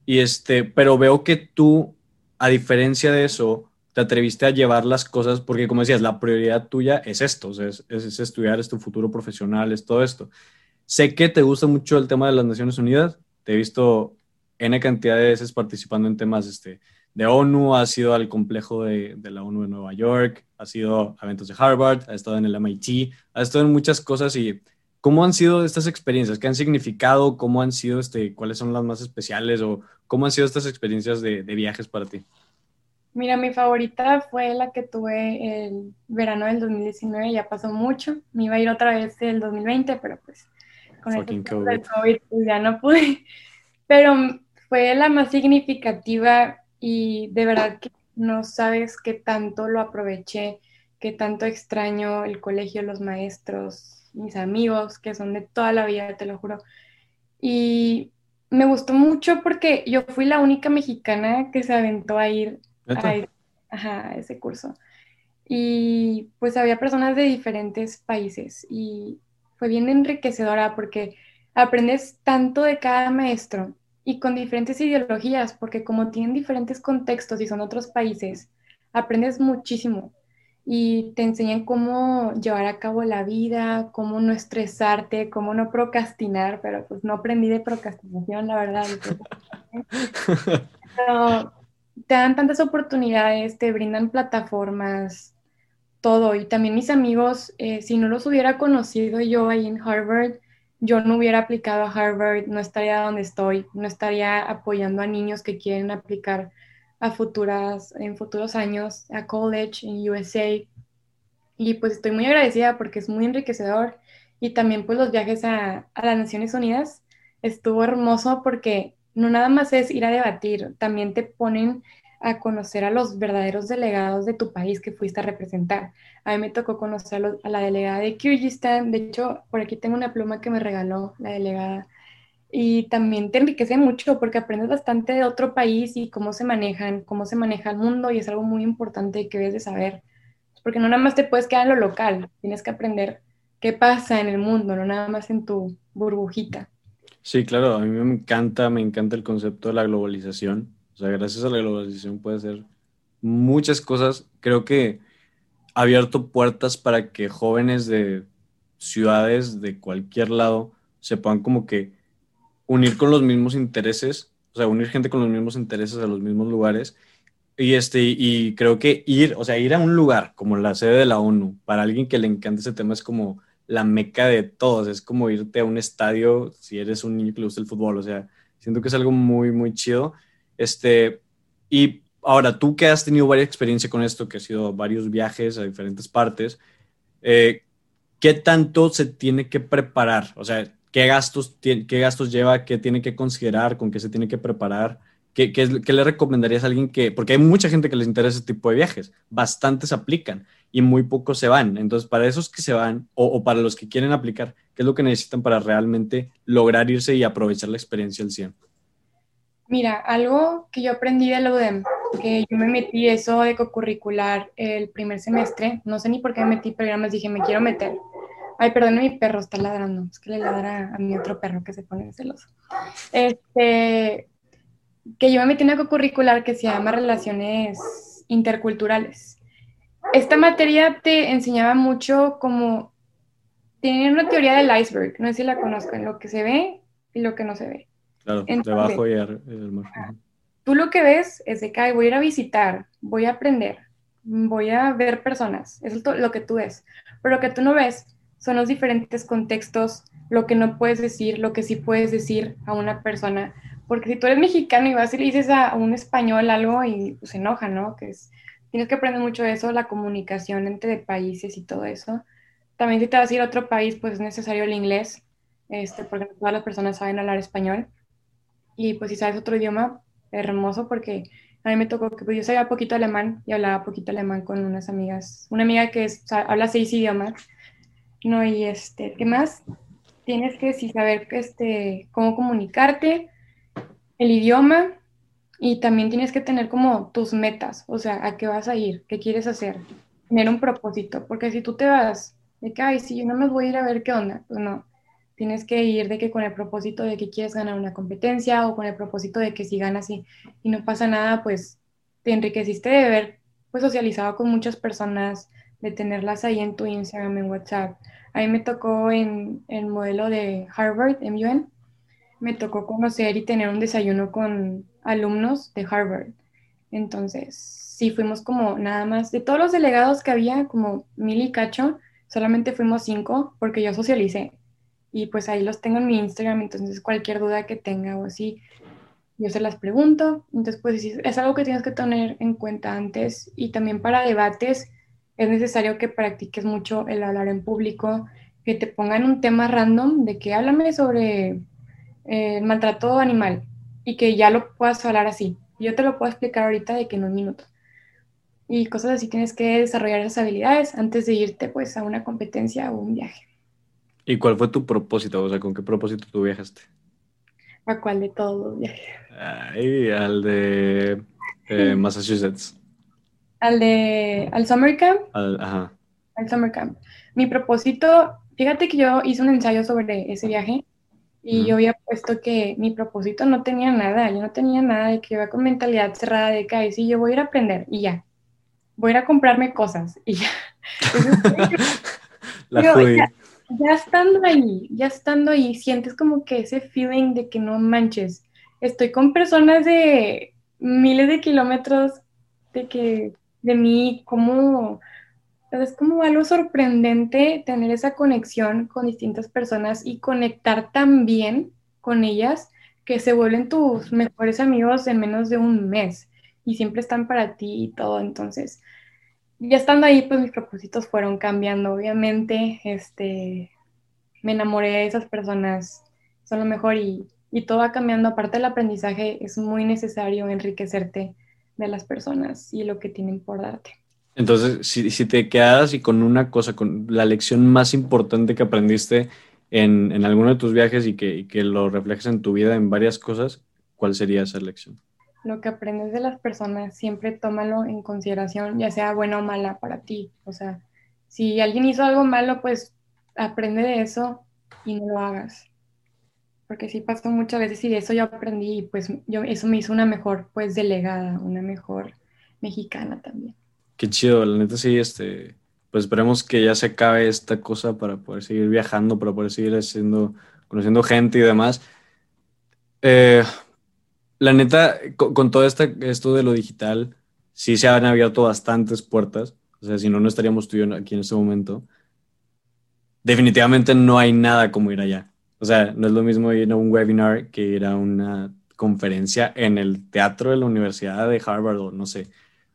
Y este, pero veo que tú, a diferencia de eso, te atreviste a llevar las cosas, porque como decías, la prioridad tuya es esto, es, es, estudiar, es tu futuro profesional, es todo esto. Sé que te gusta mucho el tema de las Naciones Unidas, te he visto N cantidad de veces participando en temas este, de ONU, has ido al complejo de, la ONU de Nueva York, has ido a eventos de Harvard, has estado en el MIT, has estado en muchas cosas y ¿cómo han sido estas experiencias? ¿Qué han significado? ¿Cómo han sido, este, cuáles son las más especiales o cómo han sido estas experiencias de viajes para ti? Mira, mi favorita fue la que tuve el verano del 2019, ya pasó mucho. Me iba a ir otra vez el 2020, pero pues con el COVID. COVID pues, ya no pude. Pero fue la más significativa y de verdad que no sabes qué tanto lo aproveché, qué tanto extraño el colegio, los maestros, mis amigos, que son de toda la vida, te lo juro. Y me gustó mucho porque yo fui la única mexicana que se aventó a ir a, ese curso. Y pues había personas de diferentes países y fue bien enriquecedora porque aprendes tanto de cada maestro y con diferentes ideologías, porque como tienen diferentes contextos y son otros países, aprendes muchísimo y te enseñan cómo llevar a cabo la vida, cómo no estresarte, cómo no procrastinar, pero pues no aprendí de procrastinación, la verdad. Pero te dan tantas oportunidades, te brindan plataformas, todo. Y también mis amigos, eh, si no los hubiera conocido yo ahí en Harvard, yo no hubiera aplicado a Harvard, no estaría donde estoy, no estaría apoyando a niños que quieren aplicar a futuras, en futuros años a college en USA. Y pues estoy muy agradecida porque es muy enriquecedor. Y también pues los viajes a, a las Naciones Unidas estuvo hermoso porque no nada más es ir a debatir, también te ponen a conocer a los verdaderos delegados de tu país que fuiste a representar. A mí me tocó conocer a la delegada de Kyrgyzstan, de hecho, por aquí tengo una pluma que me regaló la delegada, y también te enriquece mucho porque aprendes bastante de otro país y cómo se manejan, cómo se maneja el mundo, y es algo muy importante que debes de saber, porque no nada más te puedes quedar en lo local, tienes que aprender qué pasa en el mundo, no nada más en tu burbujita. Sí, claro, a mí me encanta, me encanta el concepto de la globalización. O sea, gracias a la globalización puede ser muchas cosas. Creo que ha abierto puertas para que jóvenes de ciudades de cualquier lado se puedan como que unir con los mismos intereses, o sea, unir gente con los mismos intereses a los mismos lugares. Y, este, y creo que ir, o sea, ir a un lugar como la sede de la ONU, para alguien que le encanta ese tema, es como la meca de todos. Es como irte a un estadio si eres un niño que le gusta el fútbol. O sea, siento que es algo muy, muy chido. Este, y ahora, tú que has tenido varias experiencia con esto, que ha sido varios viajes a diferentes partes, eh, ¿qué tanto se tiene que preparar? O sea, ¿qué gastos, qué gastos lleva? ¿Qué tiene que considerar? ¿Con qué se tiene que preparar? ¿Qué, le recomendarías a alguien que, porque hay mucha gente que les interesa ese tipo de viajes, bastantes aplican y muy pocos se van. Entonces, para esos que se van o, para los que quieren aplicar, ¿qué es lo que necesitan para realmente lograr irse y aprovechar la experiencia al 100? Mira, algo que yo aprendí de la UDEM, que yo me metí eso de co-curricular el primer semestre, no sé ni por qué me metí, pero ya me dije, me quiero meter. Ay, perdón, mi perro está ladrando, es que le ladra a mi otro perro que se pone celoso. Este, que yo me metí en una curricular que se llama Relaciones Interculturales. Esta materia te enseñaba mucho como tiene una teoría del iceberg, no sé si la conozcan, lo que se ve y lo que no se ve. Claro, debajo y el mar. Tú lo que ves es de que voy a ir a visitar, voy a aprender, voy a ver personas, eso es lo que tú ves. Pero lo que tú no ves son los diferentes contextos, lo que no puedes decir, lo que sí puedes decir a una persona porque si tú eres mexicano y vas y le dices a un español algo y pues, se enoja, ¿no? Que es, tienes que aprender mucho eso, la comunicación entre países y todo eso. También si te vas a ir a otro país, pues es necesario el inglés, este, porque todas las personas saben hablar español. Y pues si sabes otro idioma, hermoso, porque a mí me tocó que pues, yo sabía poquito alemán y hablaba poquito alemán con unas amigas. Una amiga que habla seis idiomas, ¿no? Y este, ¿qué más? Tienes que sí, saber este, cómo comunicarte, el idioma y también tienes que tener como tus metas, o sea, a qué vas a ir, qué quieres hacer, tener un propósito, porque si tú te vas de que, ay, si yo no me voy a ir a ver qué onda, pues no, tienes que ir de que con el propósito de que quieres ganar una competencia o con el propósito de que si ganas y, y no pasa nada, pues te enriqueciste de ver, pues socializado con muchas personas, de tenerlas ahí en tu Instagram, en WhatsApp. A mí me tocó en el modelo de Harvard, MUN, me tocó conocer y tener un desayuno con alumnos de Harvard. Entonces, sí, fuimos como nada más, de todos los delegados que había, como mil y cacho, solamente fuimos cinco porque yo socialicé. Y pues ahí los tengo en mi Instagram, entonces cualquier duda que tenga o así, yo se las pregunto. Entonces, pues es algo que tienes que tener en cuenta antes y también para debates es necesario que practiques mucho el hablar en público, que te pongan un tema random de que háblame sobre el maltrato animal y que ya lo puedas hablar así. Yo te lo puedo explicar ahorita de que en un minuto. Y cosas así tienes que desarrollar esas habilidades antes de irte pues a una competencia o un viaje. ¿Y cuál fue tu propósito? O sea, ¿con qué propósito tú viajaste? ¿A cuál de todos los viajes? Ay, al de eh, Massachusetts. Al de, al Summer Camp. Al, ajá. Al Summer Camp. Mi propósito, fíjate que yo hice un ensayo sobre ese viaje y yo había puesto que mi propósito no tenía nada, yo no tenía nada de que iba con mentalidad cerrada de que, sí, yo voy a ir a aprender y ya. Voy a ir a comprarme cosas y ya. La ya, ya estando ahí, ya estando ahí, sientes como que ese feeling de que no manches. Estoy con personas de miles de kilómetros de que de mí, como es como algo sorprendente tener esa conexión con distintas personas y conectar tan bien con ellas que se vuelven tus mejores amigos en menos de un mes y siempre están para ti y todo. Entonces, ya estando ahí, pues mis propósitos fueron cambiando, obviamente. Este, me enamoré de esas personas, son lo mejor y, y todo va cambiando. Aparte del aprendizaje, es muy necesario enriquecerte de las personas y lo que tienen por darte. Entonces, si, te quedas y con una cosa, con la lección más importante que aprendiste en, en alguno de tus viajes y que, que, lo reflejes en tu vida en varias cosas, ¿cuál sería esa lección? Lo que aprendes de las personas, siempre tómalo en consideración, ya sea buena o mala para ti. O sea, si alguien hizo algo malo, pues aprende de eso y no lo hagas. Porque sí pasó muchas veces y de eso yo aprendí y pues yo, eso me hizo una mejor pues delegada, una mejor mexicana también. Qué chido, la neta sí, este, pues esperemos que ya se acabe esta cosa para poder seguir viajando, para poder seguir haciendo, conociendo gente y demás. Eh, la neta, con, todo este, esto de lo digital, sí se han abierto bastantes puertas. O sea, si no, no estaríamos tú y yo aquí en este momento. Definitivamente no hay nada como ir allá. O sea, no es lo mismo ir a un webinar que ir a una conferencia en el teatro de la Universidad de Harvard o no sé.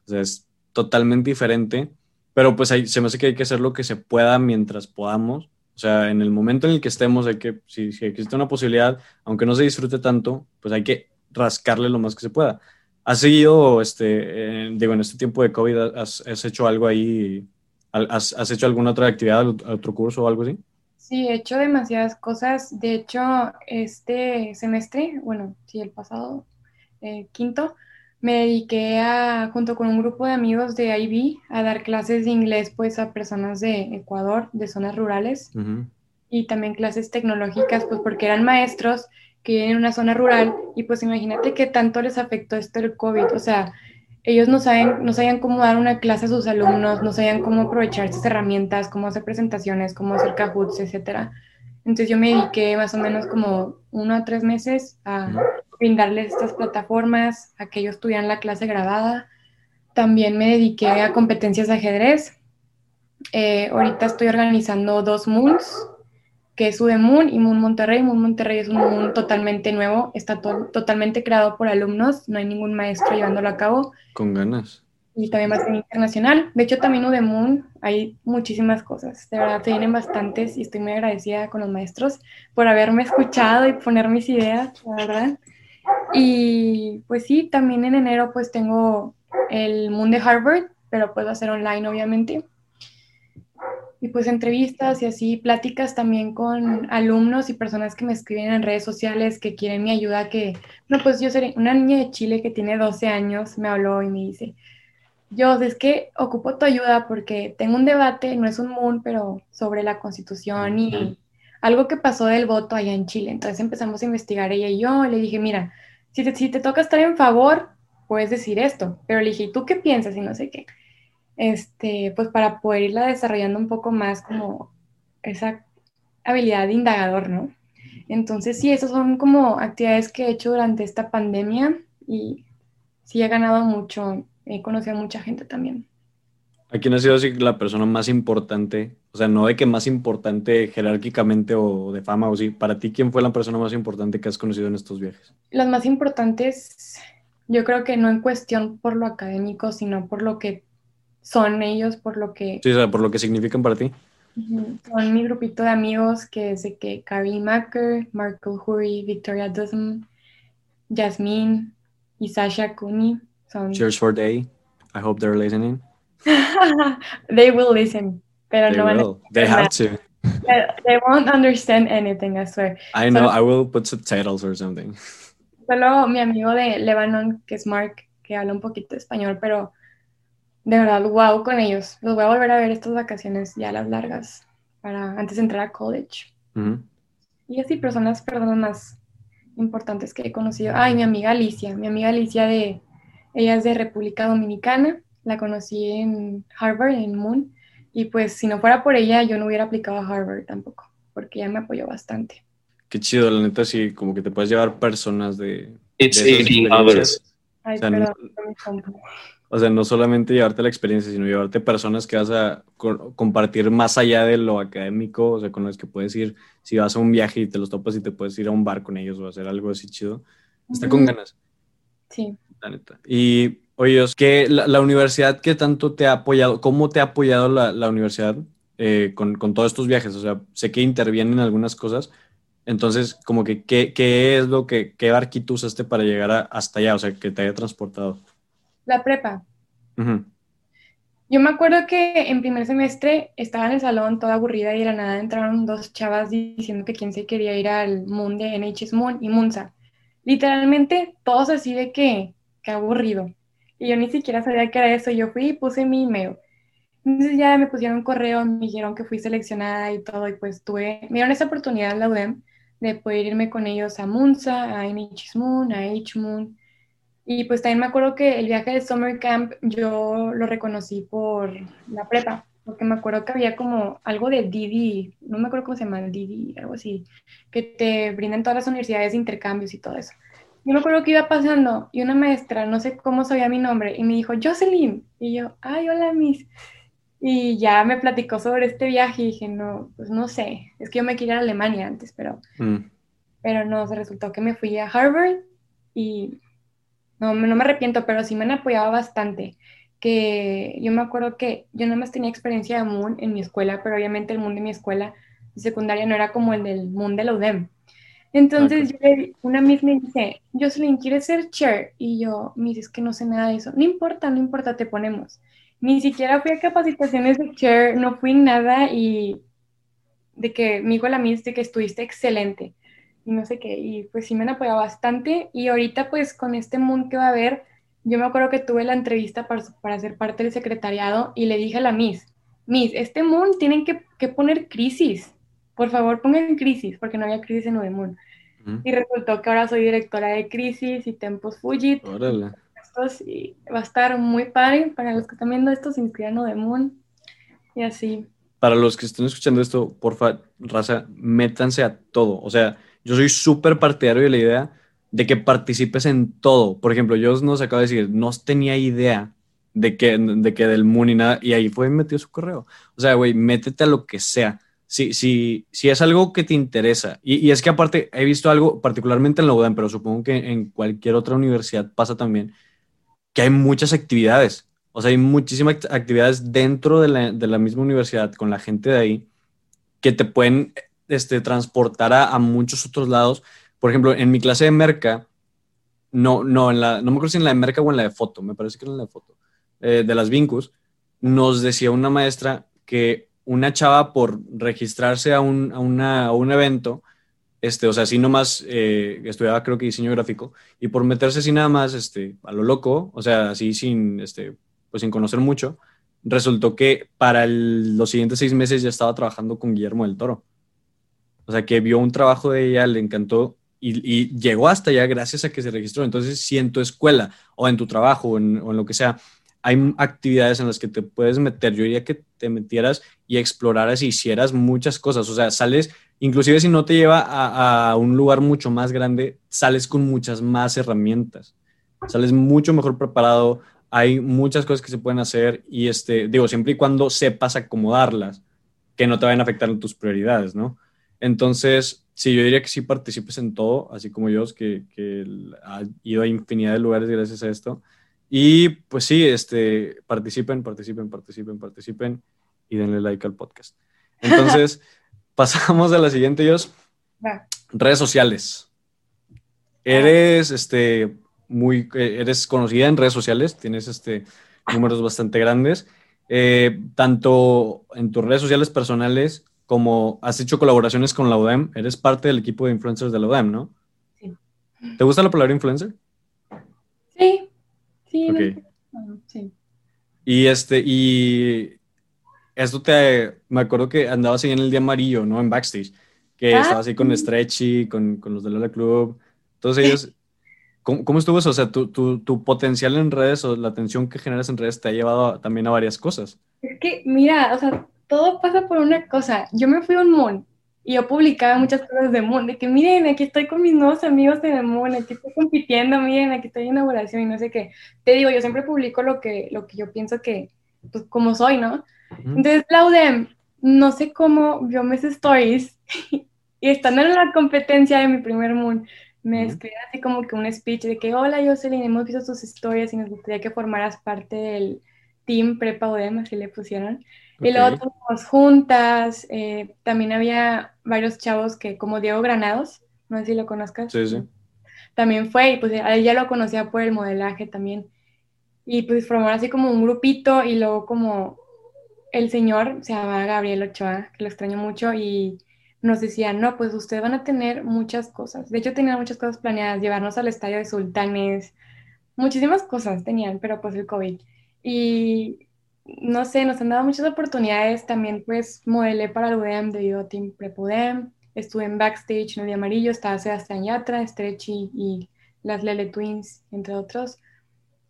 O sea, es totalmente diferente, pero pues se me hace que hay que hacer lo que se pueda mientras podamos. O sea, en el momento en el que estemos, hay que, si, existe una posibilidad, aunque no se disfrute tanto, pues hay que rascarle lo más que se pueda. ¿Has seguido, este, digo, en este tiempo de COVID, has, hecho algo ahí? Has, ¿Has, hecho alguna otra actividad, otro curso o algo así? Sí, he hecho demasiadas cosas. De hecho, este semestre, bueno, sí, el pasado, eh, quinto, me dediqué a, junto con un grupo de amigos de IB, a dar clases de inglés pues a personas de Ecuador, de zonas rurales, y también clases tecnológicas, pues porque eran maestros que viven en una zona rural, y pues imagínate qué tanto les afectó esto el COVID, o sea, ellos no saben, no sabían cómo dar una clase a sus alumnos, no sabían cómo aprovechar estas herramientas, cómo hacer presentaciones, cómo hacer cajuts, etcétera. Entonces yo me dediqué más o menos como uno a tres meses a brindarles estas plataformas, a que ellos tuvieran la clase grabada. También me dediqué a competencias de ajedrez. Eh, ahorita estoy organizando dos Moons, que es Moon y Moon Monterrey. Moon Monterrey es un Moon totalmente nuevo, está totalmente creado por alumnos, no hay ningún maestro llevándolo a cabo. Con ganas. Y también ser internacional. De hecho, también Moon hay muchísimas cosas. De verdad, se vienen bastantes y estoy muy agradecida con los maestros por haberme escuchado y poner mis ideas, la verdad. Y pues sí, también en enero pues tengo el Moon de Harvard, pero va a ser online obviamente. Y pues entrevistas y así, pláticas también con alumnos y personas que me escriben en redes sociales que quieren mi ayuda, que, no, pues yo seré una niña de Chile que tiene 12 años, me habló y me dice, yo es que ocupo tu ayuda porque tengo un debate, no es un moon, pero sobre la constitución y algo que pasó del voto allá en Chile. Entonces empezamos a investigar ella y yo, le dije, mira, si te, si te toca estar en favor, puedes decir esto, pero le dije, ¿y tú qué piensas? Y no sé qué. Este, pues para poder irla desarrollando un poco más como esa habilidad de indagador, ¿no? Entonces, sí, esas son como actividades que he hecho durante esta pandemia y sí he ganado mucho, he conocido a mucha gente también. ¿A quién ha sido así la persona más importante O sea, no de que más importante jerárquicamente o de fama o sí. Para ti, ¿quién fue la persona más importante que has conocido en estos viajes? Las más importantes, yo creo que no en cuestión por lo académico, sino por lo que son ellos, por lo que... Sí, o sea, por lo que significan para ti. Son mi grupito de amigos que es de que Carrie Macker, Marco Hurry, Victoria Dusm, Jasmine y Sasha Cooney. Son... Cheers for Day. I hope they're listening. they will listen, pero they no will. They have to. They won't understand anything, I swear. I know, I will put subtitles or something. Solo mi amigo de Lebanon, que es Mark, que habla un poquito español, pero de verdad, wow con ellos. Los voy a volver a ver estas vacaciones ya las largas, para antes de entrar a college. Y así, pero son las personas más importantes que he conocido. Ay, mi amiga Alicia, mi amiga Alicia de, ella es de República Dominicana, la conocí en Harvard, en Moon, y pues si no fuera por ella, yo no hubiera aplicado a Harvard tampoco, porque ella me apoyó bastante. Qué chido, la neta, sí, como que te puedes llevar personas de... It's de others. Ay, o sea, perdón, o sea, no solamente llevarte la experiencia, sino llevarte personas que vas a compartir más allá de lo académico, o sea, con las que puedes ir, si vas a un viaje y te los topas y te puedes ir a un bar con ellos o hacer algo así chido. Está con ganas. Sí. La neta. Y, oye, ¿qué, la, la, universidad qué tanto te ha apoyado? ¿Cómo te ha apoyado la, la universidad eh, con, con, todos estos viajes? O sea, sé que intervienen en algunas cosas, entonces, como que, ¿qué, qué es lo que, qué barquito usaste para llegar hasta allá? O sea, que te haya transportado. La prepa. Yo me acuerdo que en primer semestre estaba en el salón toda aburrida y de la nada entraron dos chavas diciendo que quién se quería ir al Moon de NHS Moon y Munza. Literalmente todos así de que, qué aburrido. Y yo ni siquiera sabía qué era eso. Yo fui y puse mi email. Entonces ya me pusieron un correo, me dijeron que fui seleccionada y todo, y pues tuve, me dieron esa oportunidad la UDEM de poder irme con ellos a Munza, a NHS Moon, a H-Moon, y pues también me acuerdo que el viaje de Summer Camp yo lo reconocí por la prepa, porque me acuerdo que había como algo de Didi, no me acuerdo cómo se llama, Didi, algo así, que te brindan todas las universidades de intercambios y todo eso. Yo me acuerdo que iba pasando y una maestra, no sé cómo sabía mi nombre, y me dijo, Jocelyn. Y yo, ay, hola, Miss. Y ya me platicó sobre este viaje y dije, no, pues no sé, es que yo me quería ir a Alemania antes, pero, mm. pero no, se resultó que me fui a Harvard y no, no me arrepiento, pero sí me han apoyado bastante. Que yo me acuerdo que yo nada más tenía experiencia de Moon en mi escuela, pero obviamente el Moon de mi escuela de secundaria no era como el del Moon de la UDEM. Entonces, una misma me dice, Jocelyn, ¿quieres ser chair? Y yo, dice, es que no sé nada de eso. No importa, no importa, te ponemos. Ni siquiera fui a capacitaciones de chair, no fui nada y de que me dijo la Miss de que estuviste excelente y no sé qué, y pues sí me han apoyado bastante y ahorita pues con este Moon que va a haber, yo me acuerdo que tuve la entrevista para, para ser parte del secretariado y le dije a la Miss, Miss, este Moon tienen que, que poner crisis, por favor pongan crisis, porque no había crisis en Moon Y resultó que ahora soy directora de crisis y Tempos Fujit. Órale. Y va a estar muy padre para los que están viendo esto, se inscriban a Moon y así. Para los que estén escuchando esto, porfa, raza, métanse a todo. O sea, yo soy súper partidario de la idea de que participes en todo. Por ejemplo, yo nos acabo de decir, no tenía idea de que, de que del Moon y nada, y ahí fue metió su correo. O sea, güey, métete a lo que sea. Si, si, si es algo que te interesa, y, es que aparte he visto algo, particularmente en la UDAM, pero supongo que en cualquier otra universidad pasa también, que hay muchas actividades. O sea, hay muchísimas actividades dentro de la, de la misma universidad con la gente de ahí que te pueden este, transportará a muchos otros lados. Por ejemplo, en mi clase de merca, no, no, no me acuerdo si en la de merca o en la de foto, me parece que en la de foto, eh, de las Vincus, nos decía una maestra que una chava por registrarse a un, a una, a un evento, este, o sea, así nomás eh, estudiaba creo que diseño gráfico, y por meterse así nada más este, a lo loco, o sea, así sin, este, pues sin conocer mucho, resultó que para los siguientes seis meses ya estaba trabajando con Guillermo del Toro. O sea, que vio un trabajo de ella, le encantó y, llegó hasta allá gracias a que se registró. Entonces, si en tu escuela o en tu trabajo o en, lo que sea, hay actividades en las que te puedes meter, yo diría que te metieras y exploraras y hicieras muchas cosas. O sea, sales, inclusive si no te lleva a, un lugar mucho más grande, sales con muchas más herramientas. Sales mucho mejor preparado, hay muchas cosas que se pueden hacer y este, digo, siempre y cuando sepas acomodarlas que no te vayan a afectar en tus prioridades, ¿no? Entonces, sí, yo diría que sí participes en todo, así como yo, que, que ha ido a infinidad de lugares gracias a esto. Y pues sí, este, participen, participen, participen, participen y denle like al podcast. Entonces, pasamos a la siguiente, Jos. Redes sociales. Eres, este, muy, eres conocida en redes sociales, tienes, este, números bastante grandes, eh, tanto en tus redes sociales personales como has hecho colaboraciones con la UDEM, eres parte del equipo de influencers de la UDEM, ¿no? Sí. ¿Te gusta la palabra influencer? Sí, sí. sí. Y este, y esto te, me acuerdo que andabas ahí en el día amarillo, ¿no? En backstage, que ah, estabas así con Stretchy, con, con los de la Club, todos ellos. ¿Cómo, estuvo eso? O sea, tu, tu, potencial en redes o la atención que generas en redes te ha llevado también a varias cosas. Es que, mira, o sea, todo pasa por una cosa. Yo me fui a un Moon y yo publicaba muchas cosas de Moon, de que miren, aquí estoy con mis nuevos amigos de Moon, aquí estoy compitiendo, miren, aquí estoy en inauguración y no sé qué. Te digo, yo siempre publico lo que, lo que yo pienso que, pues, como soy, ¿no? Entonces, la no sé cómo vio mis stories y estando en la competencia de mi primer Moon, me escribió así como que un speech de que, hola Jocelyn, hemos visto tus historias y nos gustaría que formaras parte del team Prepa UDEM, así le pusieron. Y luego tuvimos juntas, eh, también había varios chavos que, como Diego Granados, no sé si lo conozcas. Sí, sí. También fue, y pues ella lo conocía por el modelaje también. Y pues formaron así como un grupito y luego como el señor, se llama Gabriel Ochoa, que lo extraño mucho, y nos decían, no, pues ustedes van a tener muchas cosas. De hecho, tenían muchas cosas planeadas, llevarnos al estadio de Sultanes, muchísimas cosas tenían, pero pues el COVID. Y no sé, nos han dado muchas oportunidades. También pues modelé para el UDEM debido a Team Prep UDEM. Estuve en backstage en el día amarillo, estaba Sebastián Yatra, Stretchy y las Lele Twins, entre otros.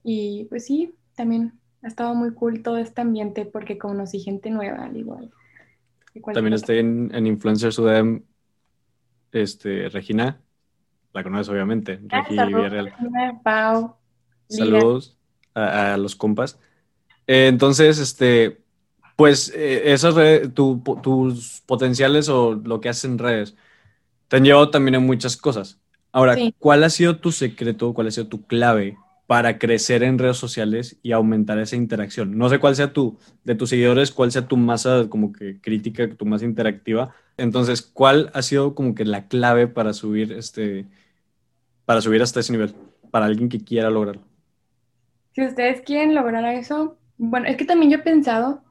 Y pues sí, también ha estado muy cool todo este ambiente porque conocí gente nueva al igual. También estoy en, en Influencers UDEM, este, Regina, la conoces obviamente, ah, saludos, Pau, Saludos a, los compas. Eh, entonces, este, pues eh, esas tus potenciales o lo que haces en redes te han llevado también a muchas cosas. Ahora, ¿cuál ha sido tu secreto, cuál ha sido tu clave para crecer en redes sociales y aumentar esa interacción. No sé cuál sea tu, de tus seguidores, cuál sea tu masa como que crítica, tu más interactiva. Entonces, ¿cuál ha sido como que la clave para subir este, para subir hasta ese nivel, para alguien que quiera lograrlo? Si ustedes quieren lograr eso, bueno, es que también yo he pensado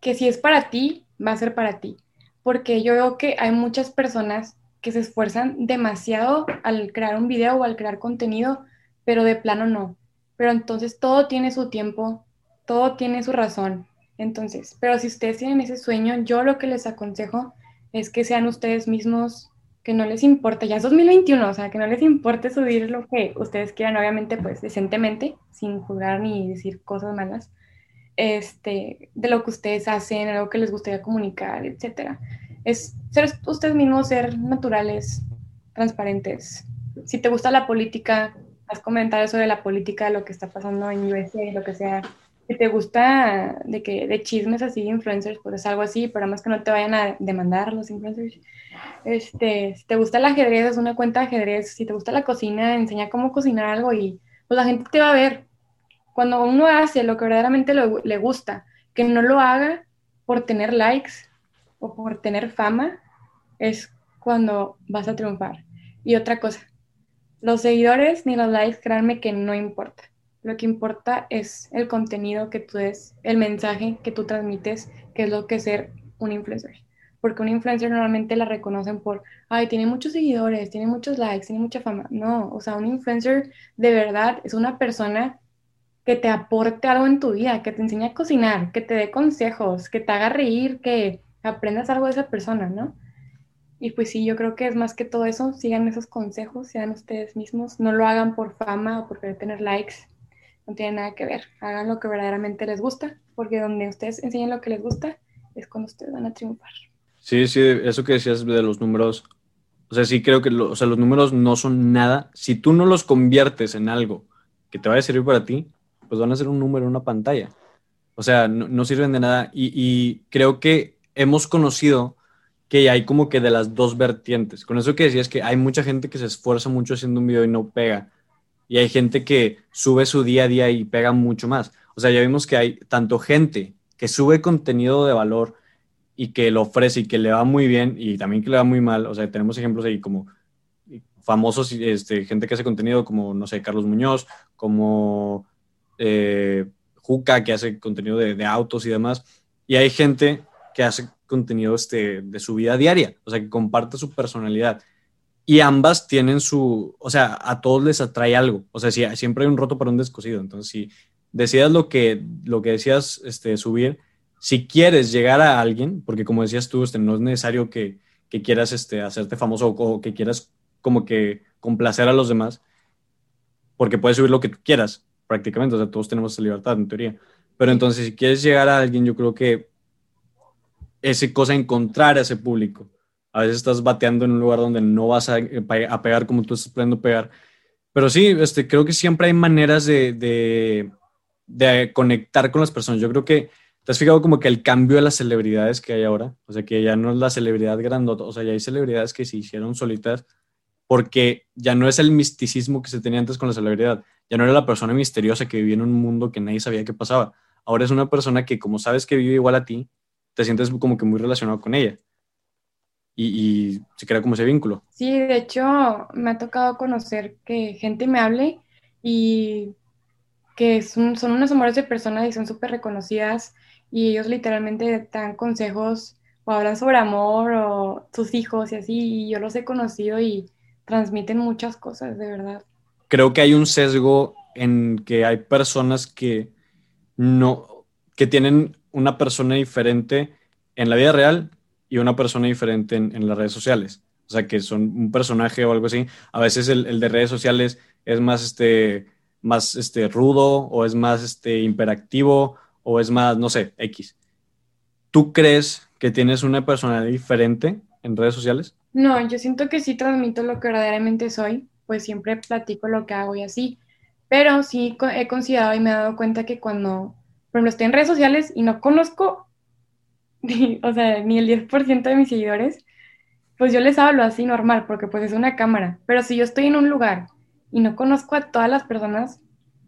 que si es para ti, va a ser para ti. Porque yo veo que hay muchas personas que se esfuerzan demasiado al crear un video o al crear contenido, pero de plano no. Pero entonces todo tiene su tiempo, todo tiene su razón. Entonces, pero si ustedes tienen ese sueño, yo lo que les aconsejo es que sean ustedes mismos, que no les importe, ya es 2021, o sea, que no les importe subir lo que ustedes quieran, obviamente, pues decentemente, sin juzgar ni decir cosas malas, este, de lo que ustedes hacen, algo que les gustaría comunicar, etcétera. Es ser ustedes mismos, ser naturales, transparentes. Si te gusta la política, has comentado sobre la política, lo que está pasando en USA, lo que sea. Si te gusta de que de chismes así, influencers, pues es algo así, pero más que no te vayan a demandar los influencers. Este, si te gusta el ajedrez, es una cuenta de ajedrez. Si te gusta la cocina, enseña cómo cocinar algo y pues la gente te va a ver. Cuando uno hace lo que verdaderamente le gusta, que no lo haga por tener likes o por tener fama, es cuando vas a triunfar. Y otra cosa, los seguidores ni los likes, créanme que no importa. Lo que importa es el contenido que tú des, el mensaje que tú transmites, que es lo que es ser un influencer. Porque un influencer normalmente la reconocen por, ay, tiene muchos seguidores, tiene muchos likes, tiene mucha fama. No, o sea, un influencer de verdad es una persona que te aporte algo en tu vida, que te enseñe a cocinar, que te dé consejos, que te haga reír, que aprendas algo de esa persona, ¿no? Y pues sí, yo creo que es más que todo eso, sigan esos consejos, sean ustedes mismos, no lo hagan por fama o por querer tener likes, no tiene nada que ver, hagan lo que verdaderamente les gusta, porque donde ustedes enseñen lo que les gusta es cuando ustedes van a triunfar. Sí, sí, eso que decías de los números, o sea, sí creo que o sea, los números no son nada, si tú no los conviertes en algo que te vaya a servir para ti, pues van a ser un número en una pantalla. O sea, no, sirven de nada y, creo que hemos conocido que hay como que de las dos vertientes. Con eso que decías que hay mucha gente que se esfuerza mucho haciendo un video y no pega. Y hay gente que sube su día a día y pega mucho más. O sea, ya vimos que hay tanto gente que sube contenido de valor y que lo ofrece y que le va muy bien y también que le va muy mal. O sea, tenemos ejemplos ahí como famosos, este, gente que hace contenido como, no sé, Carlos Muñoz, como eh, Juca, que hace contenido de, autos y demás. Y hay gente que hace contenido este, de su vida diaria, o sea, que comparte su personalidad. Y ambas tienen su, o sea, a todos les atrae algo, o sea, si, siempre hay un roto para un descosido, entonces si decidas lo que, lo que decías este, subir, si quieres llegar a alguien, porque como decías tú, este, no es necesario que, que quieras este, hacerte famoso o, que quieras como que complacer a los demás, porque puedes subir lo que tú quieras, prácticamente, o sea, todos tenemos esa libertad en teoría. Pero entonces, si quieres llegar a alguien, yo creo que ese cosa encontrar a ese público. A veces estás bateando en un lugar donde no vas a, a pegar como tú estás pudiendo pegar. Pero sí, este, creo que siempre hay maneras de, de, de, conectar con las personas. Yo creo que te has fijado como que el cambio de las celebridades que hay ahora, o sea, que ya no es la celebridad grandota, o sea, ya hay celebridades que se hicieron solitas porque ya no es el misticismo que se tenía antes con la celebridad, ya no era la persona misteriosa que vivía en un mundo que nadie sabía qué pasaba. Ahora es una persona que como sabes que vive igual a ti, te sientes como que muy relacionado con ella. Y, se crea como ese vínculo. Sí, de hecho, me ha tocado conocer que gente me hable y que son, son unos amores de personas y son súper reconocidas y ellos literalmente dan consejos o hablan sobre amor o sus hijos y así, y yo los he conocido y transmiten muchas cosas, de verdad. Creo que hay un sesgo en que hay personas que no, que tienen una persona diferente en la vida real y una persona diferente en, las redes sociales. O sea, que son un personaje o algo así. A veces el, de redes sociales es más, este, más este, rudo o es más este, imperactivo o es más, no sé, X. ¿Tú crees que tienes una personalidad diferente en redes sociales? No, yo siento que sí transmito lo que verdaderamente soy, pues siempre platico lo que hago y así. Pero sí he considerado y me he dado cuenta que cuando por ejemplo, estoy en redes sociales y no conozco, ni, o sea, ni el 10% de mis seguidores, pues yo les hablo así normal, porque pues es una cámara. Pero si yo estoy en un lugar y no conozco a todas las personas,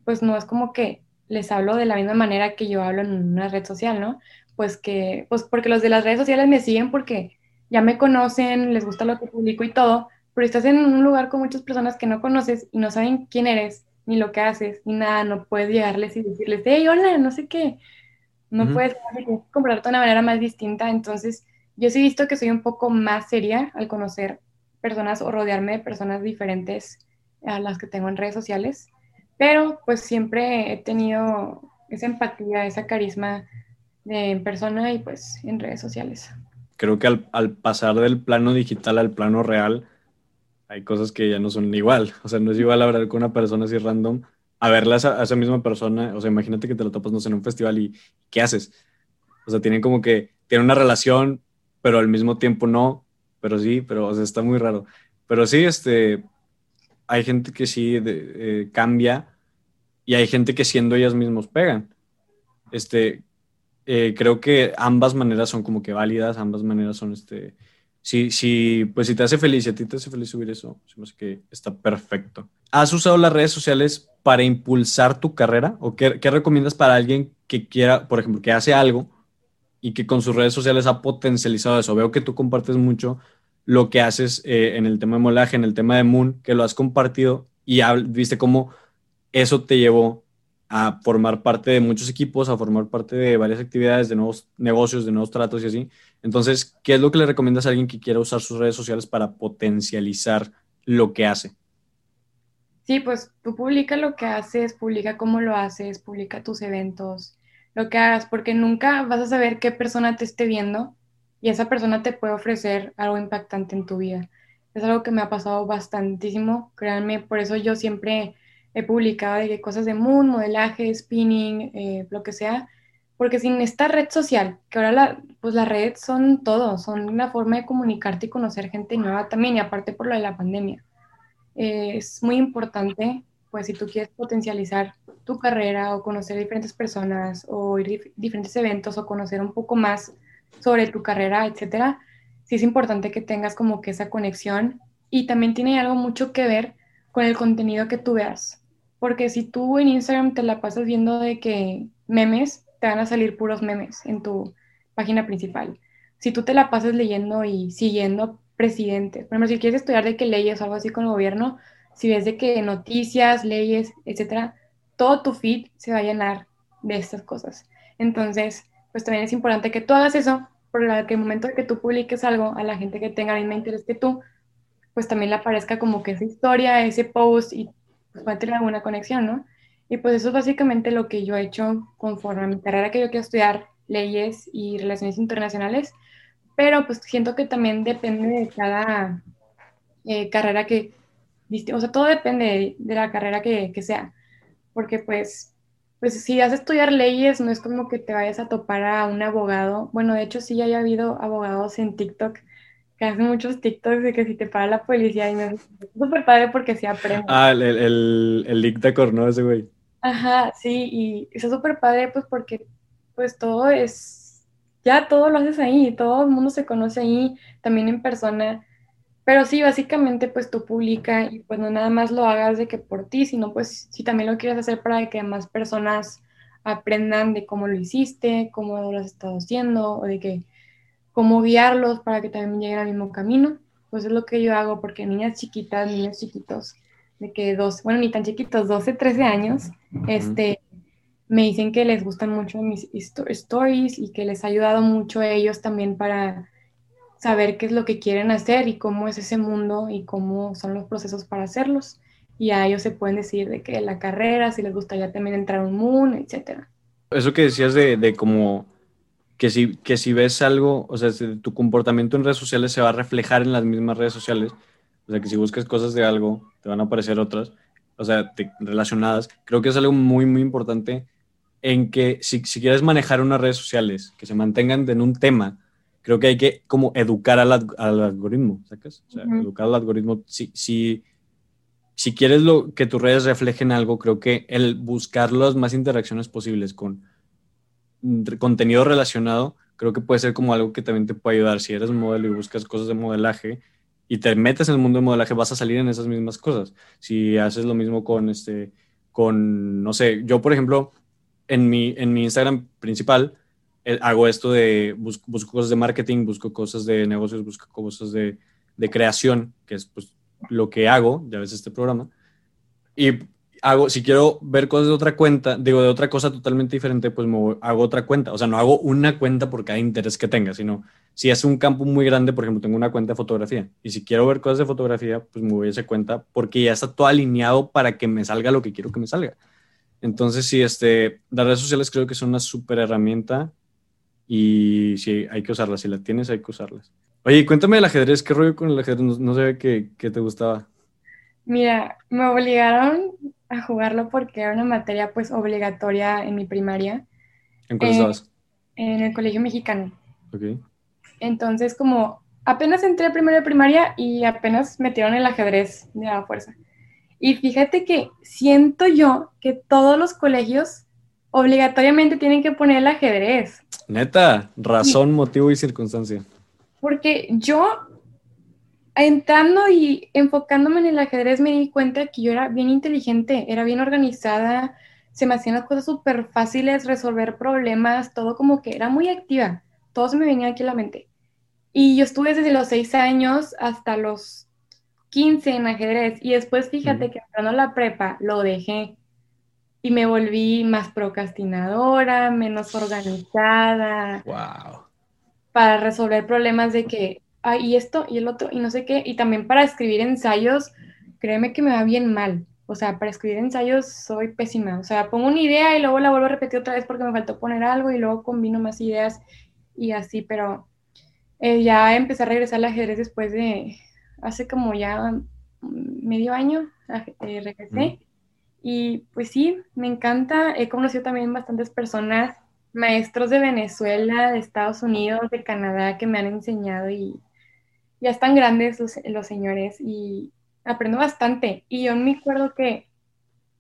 pues no es como que les hablo de la misma manera que yo hablo en una red social, ¿no? Pues que, pues porque los de las redes sociales me siguen porque ya me conocen, les gusta lo que publico y todo, pero estás en un lugar con muchas personas que no conoces y no saben quién eres ni lo que haces, ni nada, no puedes llegarles y decirles, hey, hola, no sé qué. No puedes comportarte de una manera más distinta. Entonces, yo sí he visto que soy un poco más seria al conocer personas o rodearme de personas diferentes a las que tengo en redes sociales, pero pues siempre he tenido esa empatía, esa carisma de, en persona y pues en redes sociales. Creo que al, al pasar del plano digital al plano real, hay cosas que ya no son igual. O sea, no es igual hablar con una persona así random a verla a, esa misma persona. O sea, imagínate que te lo topas, no sé, en un festival y ¿qué haces? O sea, tienen como que, tienen una relación, pero al mismo tiempo no, pero sí, pero o sea, está muy raro. Pero sí, este, hay gente que sí eh, cambia y hay gente que siendo ellas mismos pegan. Este, eh, creo que ambas maneras son como que válidas, ambas maneras son, este, si, si, pues si te hace feliz a ti te hace feliz subir eso, que está perfecto. ¿Has usado las redes sociales para impulsar tu carrera? ¿O qué, qué, recomiendas para alguien que quiera, por ejemplo, que hace algo y que con sus redes sociales ha potencializado eso? Veo que tú compartes mucho lo que haces eh, en el tema de molaje, en el tema de Moon, que lo has compartido y viste cómo eso te llevó a formar parte de muchos equipos, a formar parte de varias actividades, de nuevos negocios, de nuevos tratos y así. Entonces, ¿qué es lo que le recomiendas a alguien que quiera usar sus redes sociales para potencializar lo que hace? Sí, pues tú publica lo que haces, publica cómo lo haces, publica tus eventos, lo que hagas, porque nunca vas a saber qué persona te esté viendo y esa persona te puede ofrecer algo impactante en tu vida. Es algo que me ha pasado bastantísimo, créanme, por eso yo siempre he publicado de cosas de moon, modelaje, spinning, eh, lo que sea, porque sin esta red social, que ahora la, pues las redes son todo, son una forma de comunicarte y conocer gente nueva también, y aparte por lo de la pandemia. Eh, es muy importante, pues si tú quieres potencializar tu carrera o conocer diferentes personas o ir a diferentes eventos o conocer un poco más sobre tu carrera, etcétera, sí es importante que tengas como que esa conexión y también tiene algo mucho que ver con el contenido que tú veas. Porque si tú en Instagram te la pasas viendo de que memes, te van a salir puros memes en tu página principal. Si tú te la pasas leyendo y siguiendo presidentes, por ejemplo, si quieres estudiar de qué leyes o algo así con el gobierno, si ves de qué noticias, leyes, etcétera, todo tu feed se va a llenar de estas cosas. Entonces, pues también es importante que tú hagas eso, porque el momento de que tú publiques algo a la gente que tenga el mismo interés que tú, pues también le aparezca como que esa historia, ese post y pues a tener alguna conexión, ¿no? Y pues eso es básicamente lo que yo he hecho conforme a mi carrera que yo quiero estudiar leyes y relaciones internacionales, pero pues siento que también depende de cada eh, carrera que, o sea, todo depende de, la carrera que, que sea, porque pues pues si vas a estudiar leyes, no es como que te vayas a topar a un abogado. Bueno, de hecho sí ya ha habido abogados en TikTok que hacen muchos TikToks de que si te para la policía y me es súper padre porque se aprende. Ah, el, el, el dictacor, ¿no? Ese güey. Ajá, sí, y es súper padre pues porque pues todo es, ya todo lo haces ahí, todo el mundo se conoce ahí, también en persona. Pero sí, básicamente pues tú publica y pues no nada más lo hagas de que por ti, sino pues si también lo quieres hacer para que más personas aprendan de cómo lo hiciste, cómo lo has estado haciendo, o de que cómo guiarlos para que también lleguen al mismo camino. Pues es lo que yo hago porque niñas chiquitas, niños chiquitos, de que dos, bueno, ni tan chiquitos, 12, 13 años, este, me dicen que les gustan mucho mis stories y que les ha ayudado mucho a ellos también para saber qué es lo que quieren hacer y cómo es ese mundo y cómo son los procesos para hacerlos. Y a ellos se pueden decir de que la carrera, si les gustaría también entrar a un mundo, etcétera. Eso que decías de, de como que si, que si ves algo, o sea, tu comportamiento en redes sociales se va a reflejar en las mismas redes sociales, o sea, que si buscas cosas de algo, te van a aparecer otras, o sea, relacionadas. Creo que es algo muy, muy importante en que si, si quieres manejar unas redes sociales que se mantengan en un tema, creo que hay que como educar al, al algoritmo, ¿sacas? O sea, educar al algoritmo. Si, si, si quieres lo, que tus redes reflejen algo, creo que el buscar las más interacciones posibles con contenido relacionado, creo que puede ser como algo que también te puede ayudar. Si eres modelo y buscas cosas de modelaje y te metes en el mundo de modelaje, vas a salir en esas mismas cosas. Si haces lo mismo con, este, con no sé, yo por ejemplo, en mi, en mi Instagram principal, eh, hago esto de, busco, cosas de marketing, busco cosas de negocios, busco cosas de, de creación, que es pues, lo que hago, ya ves este programa. Y hago, si quiero ver cosas de otra cuenta, digo, de otra cosa totalmente diferente, pues me hago otra cuenta. O sea, no hago una cuenta por cada interés que tenga, sino si es un campo muy grande, por ejemplo, tengo una cuenta de fotografía. Y si quiero ver cosas de fotografía, pues me voy a esa cuenta porque ya está todo alineado para que me salga lo que quiero que me salga. Entonces, sí, este, las redes sociales creo que son una súper herramienta y sí, hay que usarlas. Si la tienes, hay que usarlas. Oye, cuéntame del ajedrez. ¿Qué rollo con el ajedrez? No, sé qué, te gustaba. Mira, me obligaron a jugarlo porque era una materia pues obligatoria en mi primaria. ¿En cuál estabas? En el colegio mexicano. Ok. Entonces, como apenas entré primero de primaria y apenas metieron el ajedrez de la fuerza. Y fíjate que siento yo que todos los colegios obligatoriamente tienen que poner el ajedrez. Neta, razón, motivo y circunstancia. Porque yo, entrando y enfocándome en el ajedrez, me di cuenta que yo era bien inteligente, era bien organizada, se me hacían las cosas súper fáciles, resolver problemas, todo como que era muy activa, todo se me venía aquí a la mente. Y yo estuve desde los seis años hasta los 15 en ajedrez y después fíjate que entrando a la prepa lo dejé y me volví más procrastinadora, menos organizada. Wow. Para resolver problemas de que, ay, y esto y el otro y no sé qué. Y también para escribir ensayos, créeme que me va bien mal. O sea, para escribir ensayos soy pésima. O sea, pongo una idea y luego la vuelvo a repetir otra vez porque me faltó poner algo y luego combino más ideas y así, pero eh, ya empecé a regresar al ajedrez después de, hace como ya medio año, eh, regresé. Y pues sí, me encanta. He conocido también bastantes personas, maestros de Venezuela, de Estados Unidos, de Canadá, que me han enseñado y ya están grandes los, señores y aprendo bastante. Y yo me acuerdo que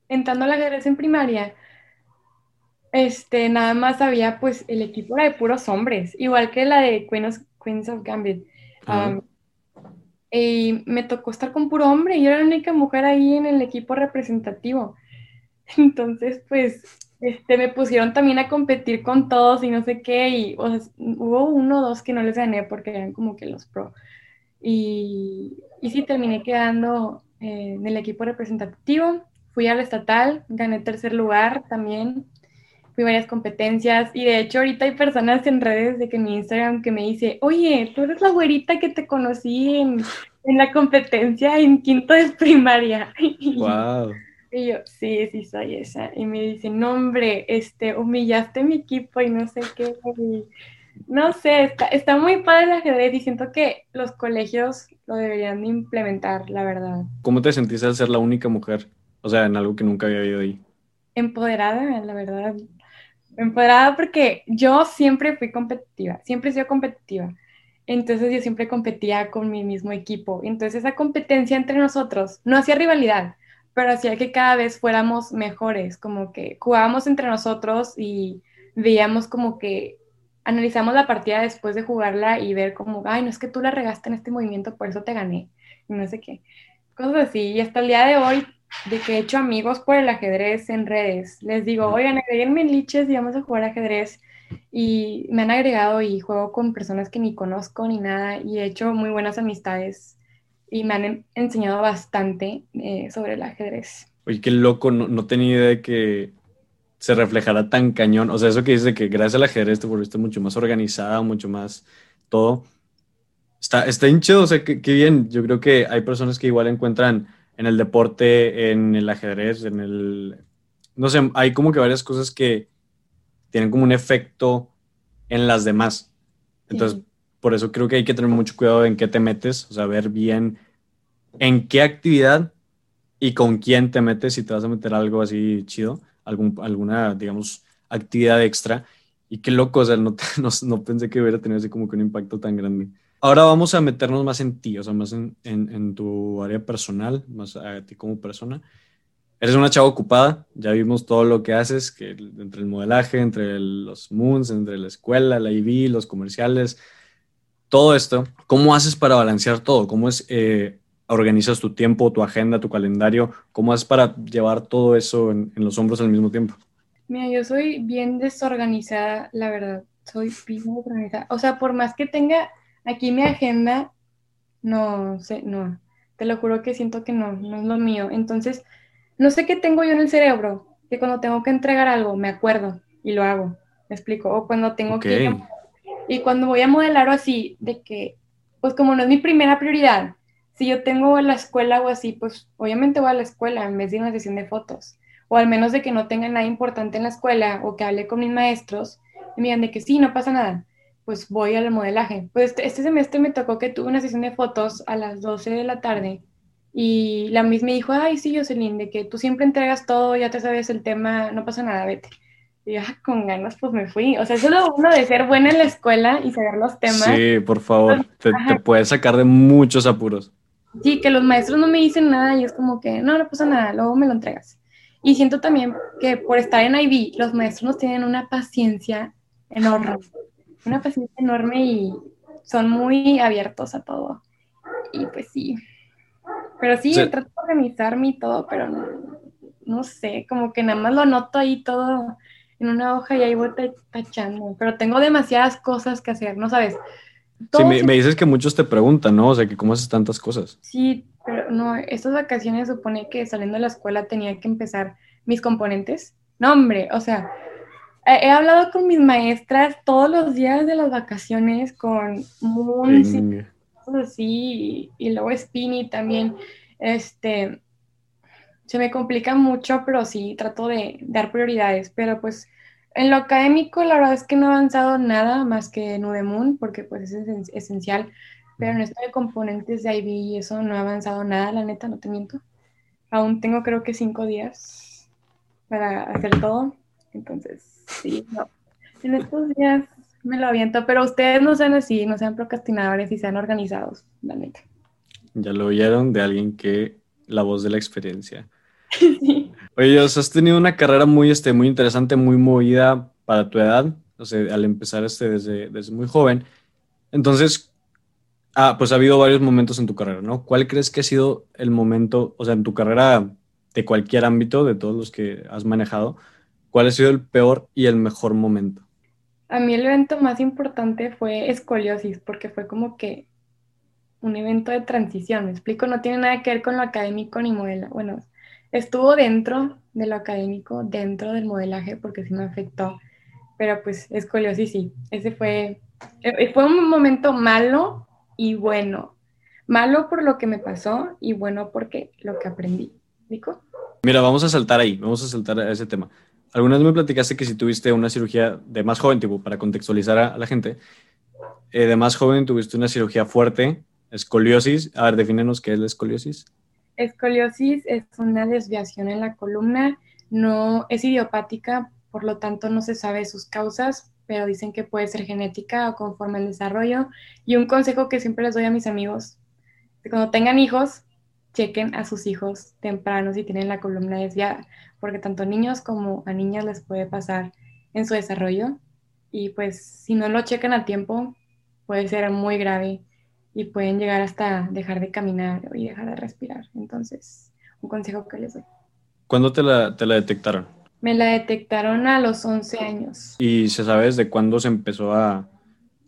entrando a la ajedrez en primaria, este, nada más había, pues, el equipo era de puros hombres, igual que la de Queens of, Gambit. y me tocó estar con puro hombre, y yo era la única mujer ahí en el equipo representativo. Entonces, pues, este, me pusieron también a competir con todos y no sé qué, y hubo uno o dos que no les gané porque eran como que los pro. Y, y sí, terminé quedando eh, en el equipo representativo, fui al estatal, gané tercer lugar también, fui a varias competencias y de hecho ahorita hay personas en redes de que en mi Instagram que me dice, oye, tú eres la güerita que te conocí en, en la competencia en quinto de primaria. Wow. Y yo, sí, sí soy esa. Y me dice, no, hombre, este, humillaste mi equipo y no sé qué. No sé, está, está muy padre el ajedrez y siento que los colegios lo deberían de implementar, la verdad. ¿Cómo te sentiste al ser la única mujer? O sea, en algo que nunca había oído ahí. Empoderada, la verdad. Empoderada porque yo siempre fui competitiva, siempre he sido competitiva. Entonces yo siempre competía con mi mismo equipo. Entonces esa competencia entre nosotros no hacía rivalidad, pero hacía que cada vez fuéramos mejores, como que jugábamos entre nosotros y veíamos como que analizamos la partida después de jugarla y ver como, ay, no es que tú la regaste en este movimiento, por eso te gané, y no sé qué. Cosas así. Y hasta el día de hoy, de que he hecho amigos por el ajedrez en redes, les digo, oigan, agreguenme en liches y vamos a jugar ajedrez. Y me han agregado y juego con personas que ni conozco ni nada y he hecho muy buenas amistades y me han enseñado bastante eh, sobre el ajedrez. Oye, qué loco, no, tenía idea de que se reflejara tan cañón. O sea, eso que dice que gracias al ajedrez te volviste mucho más organizada, mucho más todo. Está, está hinchado, o sea, qué, bien. Yo creo que hay personas que igual encuentran en el deporte, en el ajedrez, en el... No sé, hay como que varias cosas que tienen como un efecto en las demás. Entonces, por eso creo que hay que tener mucho cuidado en qué te metes, o sea, ver bien en qué actividad y con quién te metes, si te vas a meter algo así chido, algún, alguna, digamos, actividad extra. Y qué loco, o sea, no, no, pensé que hubiera tenido así como que un impacto tan grande. Ahora vamos a meternos más en ti, o sea, más en, en, en tu área personal, más a ti como persona. Eres una chava ocupada, ya vimos todo lo que haces, que entre el modelaje, entre los moons, entre la escuela, la IV, los comerciales, todo esto, ¿cómo haces para balancear todo? ¿Cómo es, eh, organizas tu tiempo, tu agenda, tu calendario? ¿Cómo haces para llevar todo eso en, los hombros al mismo tiempo? Mira, yo soy bien desorganizada, la verdad. Soy bien desorganizada. O sea, por más que tenga aquí mi agenda, no sé, no. Te lo juro que siento que no, no es lo mío. Entonces, no sé qué tengo yo en el cerebro, que cuando tengo que entregar algo, me acuerdo y lo hago. ¿Me explico? O cuando tengo que y cuando voy a modelar o así, de que, pues como no es mi primera prioridad, si yo tengo la escuela o así, pues obviamente voy a la escuela en vez de una sesión de fotos. O al menos de que no tenga nada importante en la escuela o que hable con mis maestros y me digan de que sí, no pasa nada, pues voy al modelaje. Pues este, este semestre me tocó que tuve una sesión de fotos a las 12 de la tarde y la misma me dijo, ay, sí, Jocelyn, de que tú siempre entregas todo, ya te sabes el tema, no pasa nada, vete. Y ya ah, con ganas, pues me fui. O sea, eso es lo uno de ser buena en la escuela y saber los temas. Sí, por favor, te, te, puedes sacar de muchos apuros. Sí, que los maestros no me dicen nada y es como que, no, no pasa nada, luego me lo entregas. Y siento también que por estar en IB, los maestros nos tienen una paciencia enorme, una paciencia enorme y son muy abiertos a todo. Y pues sí. Pero sí, trato de organizarme y todo, pero no, no sé, como que nada más lo anoto ahí todo en una hoja y ahí voy tachando, pero tengo demasiadas cosas que hacer, ¿no sabes? Sí, me, dices que muchos te preguntan, ¿no? O sea, que cómo haces tantas cosas. Sí, pero no, estas vacaciones supone que saliendo de la escuela tenía que empezar mis componentes. No, hombre, o sea, he, hablado con mis maestras todos los días de las vacaciones, con Moon, así, y, y luego Spinny también, este, se me complica mucho, pero sí trato de dar prioridades. Pero pues en lo académico, la verdad es que no he avanzado nada más que Nudemoon, porque pues es esencial. Pero en esto de componentes de IB y eso no he avanzado nada, la neta, no te miento. Aún tengo creo que cinco días para hacer todo. Entonces, sí, no. En estos días me lo aviento, pero ustedes no sean así, no sean procrastinadores y sean organizados, la neta. Ya lo oyeron de alguien que la voz de la experiencia. Oye, o has tenido una carrera muy, este, muy interesante, muy movida para tu edad, o sea, al empezar este desde, desde muy joven. Entonces, ah, pues ha habido varios momentos en tu carrera, ¿no? ¿Cuál crees que ha sido el momento, o sea, en tu carrera de cualquier ámbito, de todos los que has manejado, cuál ha sido el peor y el mejor momento? A mí el evento más importante fue escoliosis, porque fue como que un evento de transición, me explico, no tiene nada que ver con lo académico ni modela. Bueno, estuvo dentro de lo académico, dentro del modelaje, porque sí me afectó, pero pues escoliosis sí, ese fue, eh, fue un momento malo y bueno. Malo por lo que me pasó y bueno porque lo que aprendí. ¿Dico? Mira, vamos a saltar ahí, vamos a saltar a ese tema. Algunas me platicaste que si tuviste una cirugía de más joven, tipo, para contextualizar a, la gente, eh, de más joven tuviste una cirugía fuerte, Escoliosis, a ver, defínenos qué es la escoliosis. Escoliosis es una desviación en la columna, no es idiopática, por lo tanto no se sabe sus causas, pero dicen que puede ser genética o conforme al desarrollo. Y un consejo que siempre les doy a mis amigos, que cuando tengan hijos, chequen a sus hijos tempranos si tienen la columna desviada, porque tanto niños como a niñas les puede pasar en su desarrollo. Y pues si no lo checan a tiempo, puede ser muy grave y pueden llegar hasta dejar de caminar y dejar de respirar. Entonces, un consejo que les doy. ¿Cuándo te la, te la detectaron? Me la detectaron a los 11 años. ¿Y se sabe desde cuándo se empezó a,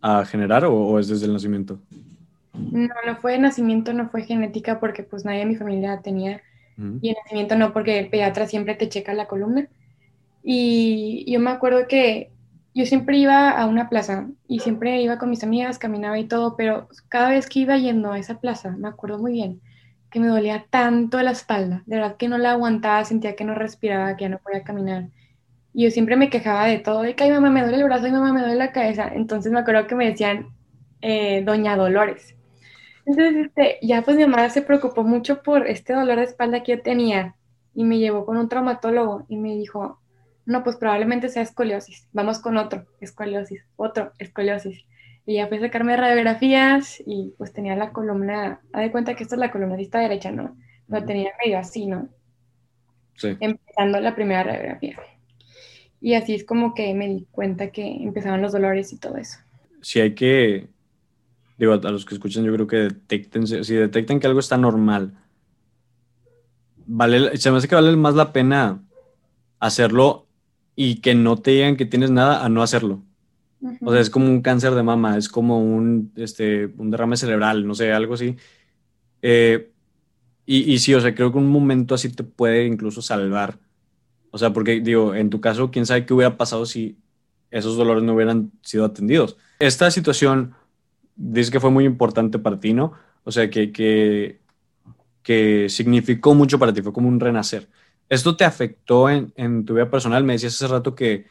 a generar o, es desde el nacimiento? No, no fue de nacimiento, no fue genética porque pues nadie en mi familia tenía. Y en nacimiento no porque el pediatra siempre te checa la columna. Y yo me acuerdo que yo siempre iba a una plaza y siempre iba con mis amigas, caminaba y todo, pero cada vez que iba yendo a esa plaza, me acuerdo muy bien, que me dolía tanto la espalda, de verdad que no la aguantaba, sentía que no respiraba, que ya no podía caminar. Y yo siempre me quejaba de todo, de que, ay, mamá, me duele el brazo, ay, mamá, me duele la cabeza. Entonces me acuerdo que me decían, eh, Doña Dolores. Entonces, este, ya pues mi mamá se preocupó mucho por este dolor de espalda que yo tenía y me llevó con un traumatólogo y me dijo, no, pues probablemente sea escoliosis. Vamos con otro, escoliosis, otro, escoliosis. Y ya fui a sacarme radiografías y pues tenía la columna, haz de cuenta que esta es la columna de derecha, ¿no? Lo tenía medio así, ¿no? Sí. Empezando la primera radiografía. Y así es como que me di cuenta que empezaban los dolores y todo eso. Si hay que, digo, a los que escuchan, yo creo que detecten, si detectan que algo está normal, vale, se me hace que vale más la pena hacerlo y que no te digan que tienes nada a no hacerlo. O sea, es como un cáncer de mama, es como un, este, un derrame cerebral, no sé, algo así. Eh, y, y sí, o sea, creo que un momento así te puede incluso salvar. O sea, porque digo, en tu caso, quién sabe qué hubiera pasado si esos dolores no hubieran sido atendidos. Esta situación dice que fue muy importante para ti, ¿no? O sea, que, que, que significó mucho para ti, fue como un renacer. ¿Esto te afectó en, tu vida personal? Me decías hace rato que,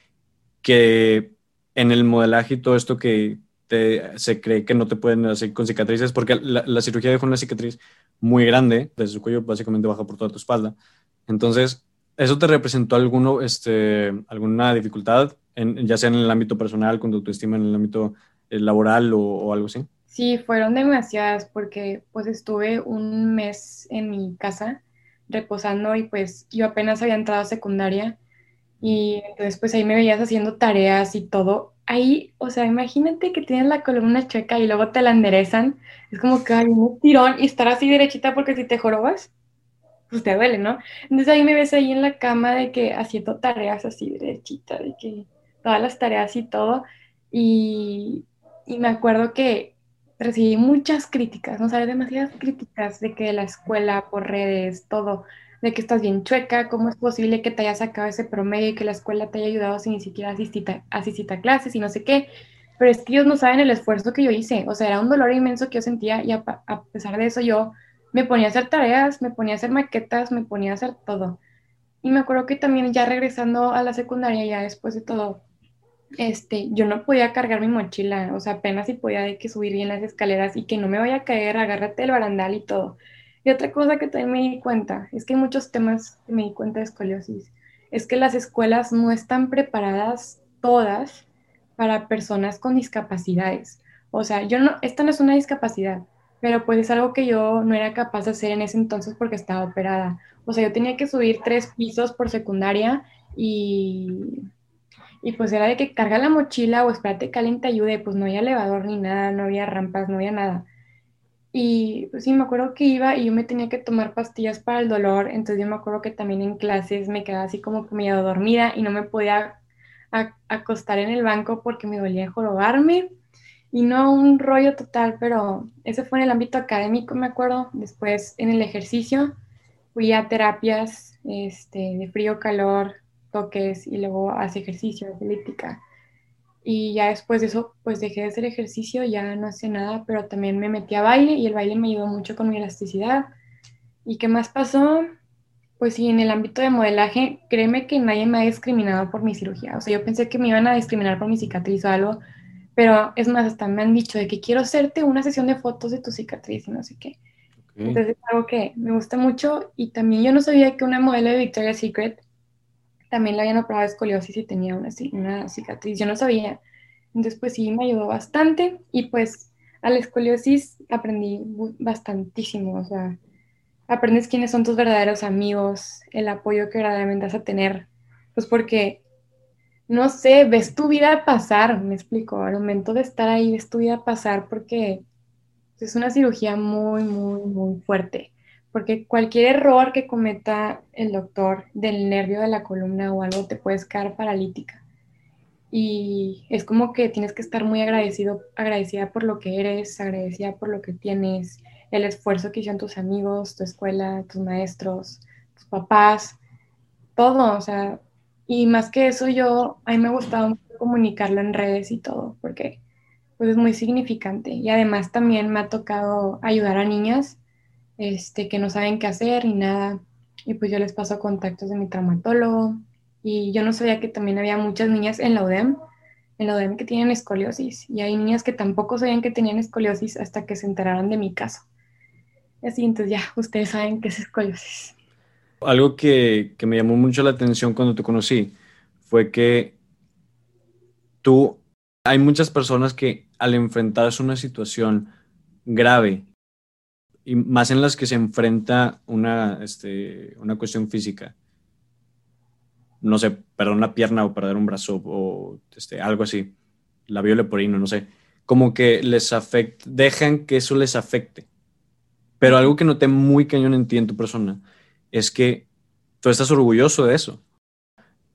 que en el modelaje y todo esto que se cree que no te pueden hacer con cicatrices, porque la, cirugía dejó una cicatriz muy grande, desde su cuello básicamente baja por toda tu espalda. Entonces, ¿eso te representó alguno, este, alguna dificultad, en, ya sea en el ámbito personal, con tu autoestima, en el ámbito eh, laboral o, o algo así? Sí, fueron demasiadas porque pues estuve un mes en mi casa reposando y pues yo apenas había entrado a secundaria y entonces pues ahí me veías haciendo tareas y todo. Ahí, o sea, imagínate que tienes la columna chueca y luego te la enderezan. Es como que hay un tirón y estar así derechita porque si te jorobas, pues te duele, ¿no? Entonces ahí me ves ahí en la cama de que haciendo tareas así derechita, de que todas las tareas y todo. Y, y me acuerdo que recibí muchas críticas, no sabes, demasiadas críticas de que la escuela por redes, todo, de que estás bien chueca, cómo es posible que te hayas sacado ese promedio y que la escuela te haya ayudado sin ni siquiera asistir a, clases y no sé qué. Pero es que ellos no saben el esfuerzo que yo hice, o sea, era un dolor inmenso que yo sentía y a pesar de eso yo me ponía a hacer tareas, me ponía a hacer maquetas, me ponía a hacer todo. Y me acuerdo que también ya regresando a la secundaria, ya después de todo, este, yo no podía cargar mi mochila, o sea, apenas si podía que subir bien las escaleras y que no me vaya a caer, agárrate el barandal y todo. Y otra cosa que también me di cuenta, es que hay muchos temas que me di cuenta de escoliosis, es que las escuelas no están preparadas todas para personas con discapacidades. O sea, yo no, esta no es una discapacidad, pero pues es algo que yo no era capaz de hacer en ese entonces porque estaba operada. O sea, yo tenía que subir tres pisos por secundaria y, y pues era de que carga la mochila o espérate que alguien te ayude, pues no había elevador ni nada, no había rampas, no había nada. Y pues sí, me acuerdo que iba y yo me tenía que tomar pastillas para el dolor, entonces yo me acuerdo que también en clases me quedaba así como medio dormida y no me podía acostar en el banco porque me dolía jorobarme y no un rollo total, pero ese fue en el ámbito académico, me acuerdo. Después en el ejercicio fui a terapias este, de frío, calor, toques y luego hace ejercicio, hace elíptica. Y ya después de eso, pues dejé de hacer ejercicio, ya no hacía nada, pero también me metí a baile y el baile me ayudó mucho con mi elasticidad. ¿Y qué más pasó? Pues sí, en el ámbito de modelaje, créeme que nadie me ha discriminado por mi cirugía. O sea, yo pensé que me iban a discriminar por mi cicatriz o algo, pero es más, hasta me han dicho de que quiero hacerte una sesión de fotos de tu cicatriz y no sé qué. Entonces es algo que me gusta mucho y también yo no sabía que una modelo de Victoria's Secret también la habían operado escoliosis y tenía una, una cicatriz. Yo no sabía. Entonces pues sí, me ayudó bastante y pues a la escoliosis aprendí bastantísimo. O sea, aprendes quiénes son tus verdaderos amigos, el apoyo que verdaderamente vas a tener. Pues porque no sé, ves tu vida pasar, me explico, al momento de estar ahí, ves tu vida pasar porque es una cirugía muy, muy, muy fuerte, porque cualquier error que cometa el doctor del nervio de la columna o algo te puedes quedar paralítica. Y es como que tienes que estar muy agradecido, agradecida por lo que eres, agradecida por lo que tienes, el esfuerzo que hicieron tus amigos, tu escuela, tus maestros, tus papás, todo, o sea, y más que eso, yo, a mí me gustaba mucho comunicarlo en redes y todo, porque pues es muy significante. Y además también me ha tocado ayudar a niñas este, que no saben qué hacer ni nada. Y pues yo les paso contactos de mi traumatólogo. Y yo no sabía que también había muchas niñas en la UDEM, en la UDEM que tienen escoliosis. Y hay niñas que tampoco sabían que tenían escoliosis hasta que se enteraron de mi caso. Así, entonces ya, ustedes saben qué es escoliosis. Algo que, me llamó mucho la atención cuando te conocí fue que tú, hay muchas personas que al enfrentarse a una situación grave, y más en las que se enfrenta una, este, una cuestión física, no sé, perder una pierna o perder un brazo o este, algo así, la leporino, no sé, como que les afecta, dejan que eso les afecte. Pero algo que noté muy cañón en ti, en tu persona, es que tú estás orgulloso de eso.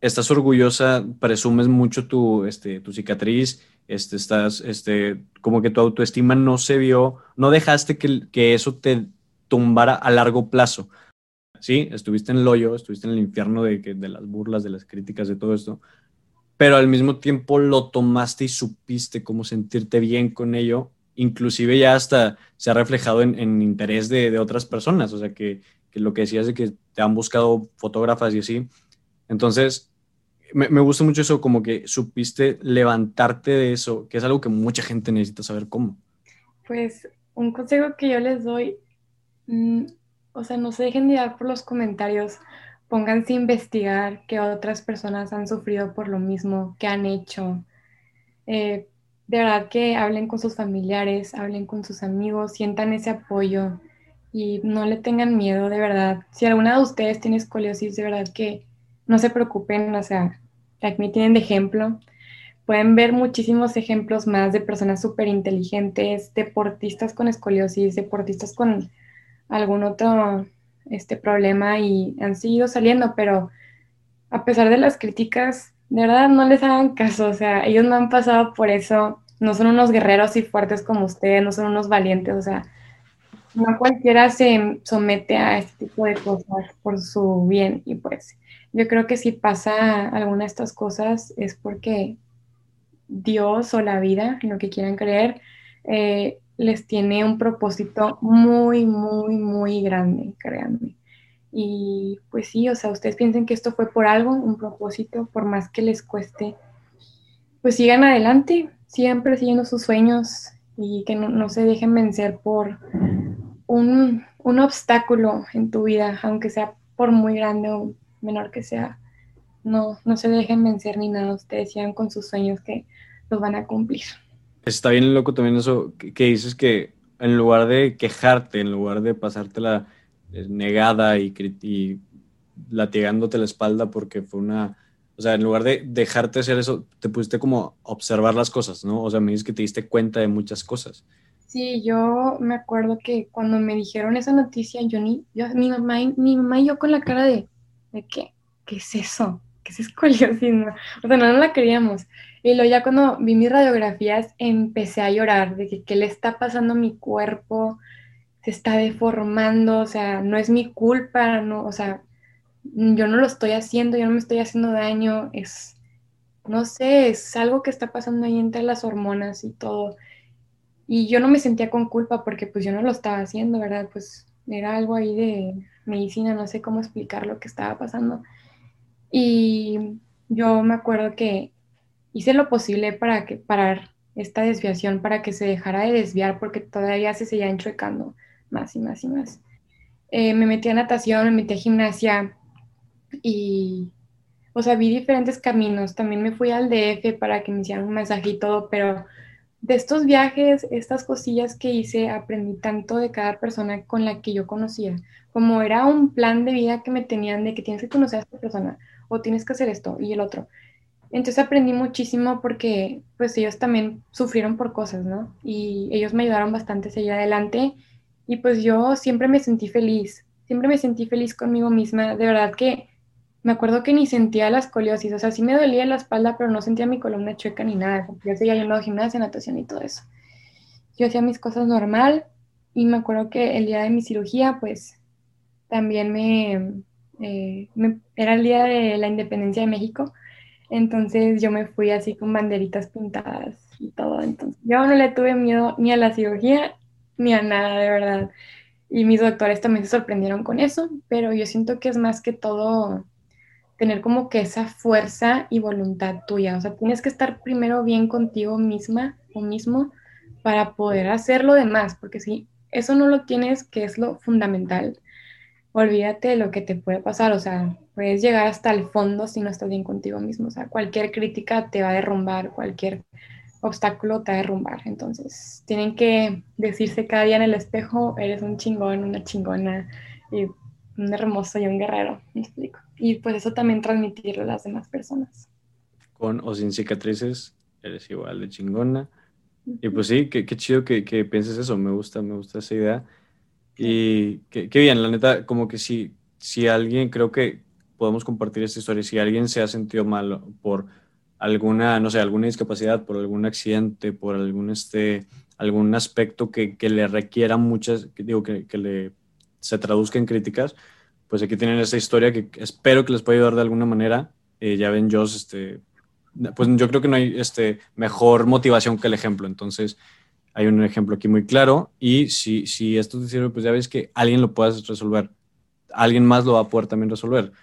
Estás orgullosa, presumes mucho tu, este, tu cicatriz, este, estás, este, como que tu autoestima no se vio, no dejaste que, que eso te tumbara a largo plazo. Sí, estuviste en el hoyo, estuviste en el infierno de, de las burlas, de las críticas, de todo esto, pero al mismo tiempo lo tomaste y supiste cómo sentirte bien con ello, inclusive ya hasta se ha reflejado en, en interés de, de, otras personas, o sea que, que lo que decías de que te han buscado fotógrafas y así. Entonces, me, me, gusta mucho eso, como que supiste levantarte de eso, que es algo que mucha gente necesita saber cómo. Pues un consejo que yo les doy, mm, o sea, no se dejen de dar por los comentarios, pónganse a investigar que otras personas han sufrido por lo mismo, que han hecho. Eh, de verdad que hablen con sus familiares, hablen con sus amigos, sientan ese apoyo y no le tengan miedo, de verdad. Si alguna de ustedes tiene escoliosis, de verdad que no se preocupen, o sea, me tienen de ejemplo. Pueden ver muchísimos ejemplos más de personas súper inteligentes, deportistas con escoliosis, deportistas con algún otro este, problema y han seguido saliendo, pero a pesar de las críticas, de verdad no les hagan caso, o sea, ellos no han pasado por eso, no son unos guerreros y fuertes como ustedes, no son unos valientes, o sea, no cualquiera se somete a este tipo de cosas por su bien y pues yo creo que si pasa alguna de estas cosas es porque Dios o la vida, en lo que quieran creer, eh, les tiene un propósito muy, muy, muy grande, créanme. Y pues sí, o sea, ustedes piensen que esto fue por algo, un propósito, por más que les cueste, pues sigan adelante, sigan persiguiendo sus sueños y que no se dejen vencer por un, obstáculo en tu vida, aunque sea por muy grande o menor que sea, no, no se dejen vencer ni nada, ustedes sigan con sus sueños que los van a cumplir. Está bien loco también eso que, dices que en lugar de quejarte, en lugar de pasártela eh, negada y, y latigándote la espalda porque fue una, o sea, en lugar de dejarte hacer eso, te pusiste como observar las cosas, ¿no? O sea, me dices que te diste cuenta de muchas cosas. Sí, yo me acuerdo que cuando me dijeron esa noticia, yo ni, yo, mi mamá, mi mamá y yo con la cara de, ¿de qué? ¿Qué es eso? ¿Qué es escoliosis? O sea, no, no la queríamos. Y luego ya cuando vi mis radiografías empecé a llorar de que qué le está pasando a mi cuerpo, se está deformando, o sea, no es mi culpa, no, o sea, yo no lo estoy haciendo, yo no me estoy haciendo daño, es, no sé, es algo que está pasando ahí entre las hormonas y todo. Y yo no me sentía con culpa porque pues yo no lo estaba haciendo, ¿verdad? Pues era algo ahí de medicina, no sé cómo explicar lo que estaba pasando. Y yo me acuerdo que hice lo posible para que parar esta desviación, para que se dejara de desviar, porque todavía se seguía enchuecando más y más y más. Eh, me metí a natación, me metí a gimnasia y, o sea, vi diferentes caminos. También me fui al DF para que me hicieran un mensaje y todo, pero de estos viajes, estas cosillas que hice, aprendí tanto de cada persona con la que yo conocía. Como era un plan de vida que me tenían de que tienes que conocer a esta persona o tienes que hacer esto y el otro. Entonces aprendí muchísimo porque pues ellos también sufrieron por cosas, ¿no? Y ellos me ayudaron bastante a seguir adelante y pues yo siempre me sentí feliz, siempre me sentí feliz conmigo misma, de verdad que me acuerdo que ni sentía la escoliosis, o sea, sí me dolía la espalda, pero no sentía mi columna chueca ni nada, yo seguía yendo a gimnasia, natación y todo eso. Yo hacía mis cosas normal y me acuerdo que el día de mi cirugía, pues también me, eh, era el día de la independencia de México entonces yo me fui así con banderitas pintadas y todo. Entonces yo no le tuve miedo ni a la cirugía ni a nada, de verdad. Y mis doctores también se sorprendieron con eso, pero yo siento que es más que todo tener como que esa fuerza y voluntad tuya. O sea, tienes que estar primero bien contigo misma o mismo para poder hacer lo demás, porque si eso no lo tienes, que es lo fundamental, olvídate de lo que te puede pasar, o sea, puedes llegar hasta el fondo si no estás bien contigo mismo, o sea, cualquier crítica te va a derrumbar, cualquier obstáculo te va a derrumbar, entonces tienen que decirse cada día en el espejo, eres un chingón, una chingona, y un hermoso y un guerrero, me explico. Y pues eso también transmitirlo a las demás personas. Con o sin cicatrices, eres igual de chingona. Y pues sí, qué, qué chido que, que pienses eso, me gusta, me gusta esa idea. Y qué, bien, la neta, como que si, si alguien, creo que podemos compartir esta historia, si alguien se ha sentido mal por alguna, no sé, alguna discapacidad, por algún accidente, por algún, este, algún aspecto que, que le requiera muchas, que digo, que, que, le se traduzca en críticas, pues aquí tienen esta historia que espero que les pueda ayudar de alguna manera. Eh, ya ven, yo, este, pues yo creo que no hay este, mejor motivación que el ejemplo. Entonces, hay un ejemplo aquí muy claro y si, si esto te sirve, pues ya ves que alguien lo puedes resolver. Alguien más lo va a poder también resolver.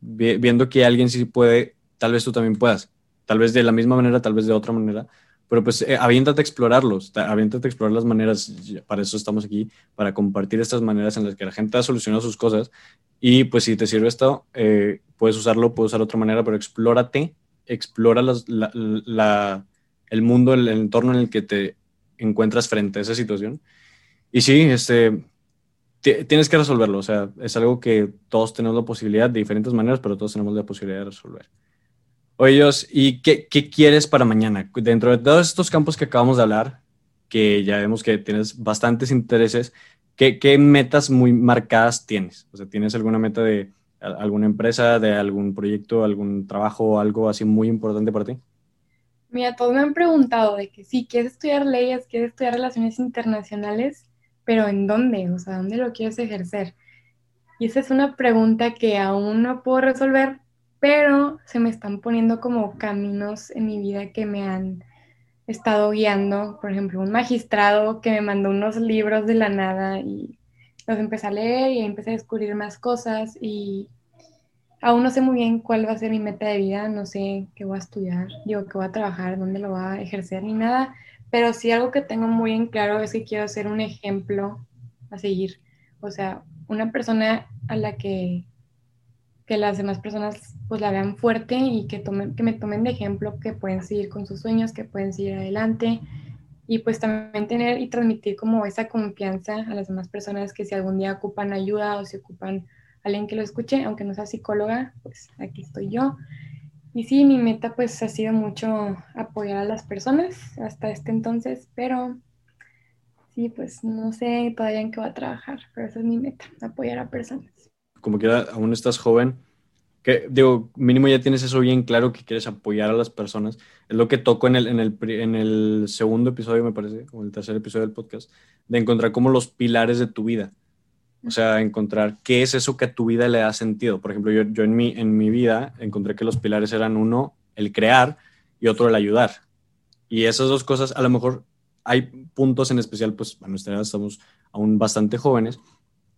Viendo que alguien sí puede, tal vez tú también puedas. Tal vez de la misma manera, tal vez de otra manera. Pero pues eh, aviéntate a explorarlos, aviéntate a explorar las maneras. Para eso estamos aquí, para compartir estas maneras en las que la gente ha solucionado sus cosas. Y pues si te sirve esto, eh, puedes usarlo, puedes usar otra manera, pero explórate, explora el mundo, el entorno en el que te encuentras frente a esa situación. Y sí, este, tienes que resolverlo, o sea, es algo que todos tenemos la posibilidad de diferentes maneras, pero todos tenemos la posibilidad de resolver. Oye, ¿y qué, qué, quieres para mañana? Dentro de todos estos campos que acabamos de hablar, que ya vemos que tienes bastantes intereses, ¿qué, qué metas muy marcadas tienes? O sea, ¿tienes alguna meta de alguna empresa, de algún proyecto, algún trabajo, algo así muy importante para ti? Mira, todos me han preguntado de que sí, quieres estudiar leyes, quieres estudiar relaciones internacionales, pero ¿en dónde? O sea, ¿dónde lo quieres ejercer? Y esa es una pregunta que aún no puedo resolver, pero se me están poniendo como caminos en mi vida que me han estado guiando. Por ejemplo, un magistrado que me mandó unos libros de la nada y los empecé a leer y empecé a descubrir más cosas y Aún no sé muy bien cuál va a ser mi meta de vida, no sé qué voy a estudiar, digo que voy a trabajar, dónde lo voy a ejercer ni nada, pero sí algo que tengo muy en claro es que quiero ser un ejemplo a seguir, o sea, una persona a la que, que las demás personas pues la vean fuerte y que, tomen, que me tomen de ejemplo, que pueden seguir con sus sueños, que pueden seguir adelante y pues también tener y transmitir como esa confianza a las demás personas que si algún día ocupan ayuda o si ocupan alguien que lo escuche, aunque no sea psicóloga, pues aquí estoy yo. Y sí, mi meta pues ha sido mucho apoyar a las personas hasta este entonces, pero sí, pues no sé todavía en qué va a trabajar, pero esa es mi meta, apoyar a personas. Como quiera, aún estás joven, que digo, mínimo ya tienes eso bien claro que quieres apoyar a las personas. Es lo que toco en el, en el, en el segundo episodio, me parece, o el tercer episodio del podcast, de encontrar como los pilares de tu vida. O sea, encontrar qué es eso que a tu vida le da sentido. Por ejemplo, yo, yo en, mi, en mi vida encontré que los pilares eran uno, el crear, y otro, el ayudar. Y esas dos cosas, a lo mejor hay puntos en especial, pues a nuestra edad estamos aún bastante jóvenes,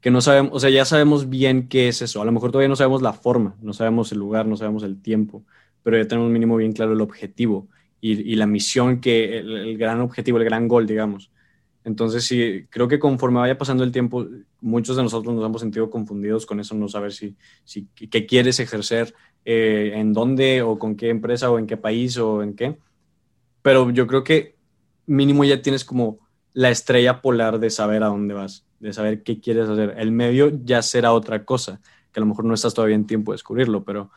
que no sabemos, o sea, ya sabemos bien qué es eso. A lo mejor todavía no sabemos la forma, no sabemos el lugar, no sabemos el tiempo, pero ya tenemos mínimo bien claro el objetivo y, y la misión, que el, gran objetivo, el gran gol, digamos. Entonces, sí, creo que conforme vaya pasando el tiempo, muchos de nosotros nos hemos sentido confundidos con eso, no saber si, si qué quieres ejercer, eh, en dónde o con qué empresa o en qué país o en qué. Pero yo creo que mínimo ya tienes como la estrella polar de saber a dónde vas de saber qué quieres hacer. El medio ya será otra cosa, que a lo mejor no estás todavía en tiempo de descubrirlo, pero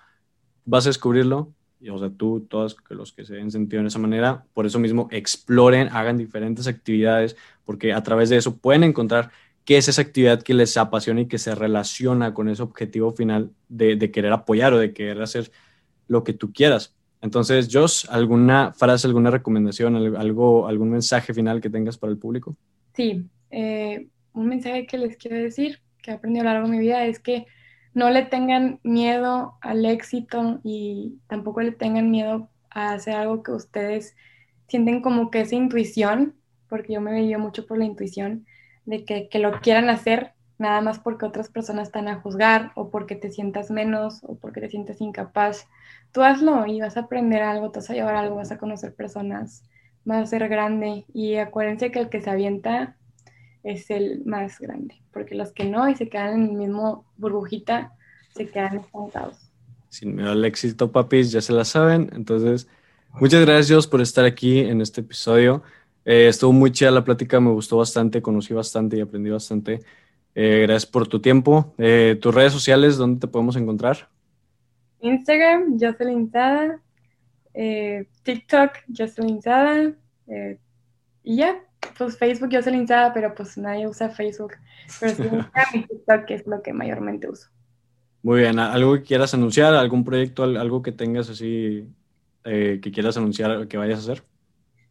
vas a descubrirlo, y, o sea, tú, todos los que se den sentido en esa manera, por eso mismo exploren, hagan diferentes actividades, porque a través de eso pueden encontrar qué es esa actividad que les apasiona y que se relaciona con ese objetivo final de, de querer apoyar o de querer hacer lo que tú quieras. Entonces, Josh, ¿alguna frase, alguna recomendación, algo, algún mensaje final que tengas para el público? Sí, eh, un mensaje que les quiero decir, que he aprendido a lo largo de mi vida, es que no le tengan miedo al éxito y tampoco le tengan miedo a hacer algo que ustedes sienten como que esa intuición, porque yo me veía mucho por la intuición, de que, lo quieran hacer nada más porque otras personas están a juzgar o porque te sientas menos o porque te sientes incapaz. Tú hazlo y vas a aprender algo, te vas a llevar algo, vas a conocer personas, vas a ser grande y acuérdense que el que se avienta es el más grande, porque los que no y se quedan en el mismo burbujita, se quedan estancados. Sin miedo al éxito, papis, ya se la saben. Entonces, muchas gracias por estar aquí en este episodio. Eh, estuvo muy chida la plática, me gustó bastante, conocí bastante y aprendí bastante. Eh, gracias por tu tiempo. Eh, tus redes sociales, ¿dónde te podemos encontrar? Instagram, Jocelyn Sada. TikTok, Jocelyn Sada. y ya, pues Facebook yo soy linchada, pero pues nadie usa Facebook. Pero sí mi TikTok, que es lo que mayormente uso. Muy bien, ¿algo que quieras anunciar? ¿Algún proyecto, algo que tengas así eh, que quieras anunciar que vayas a hacer?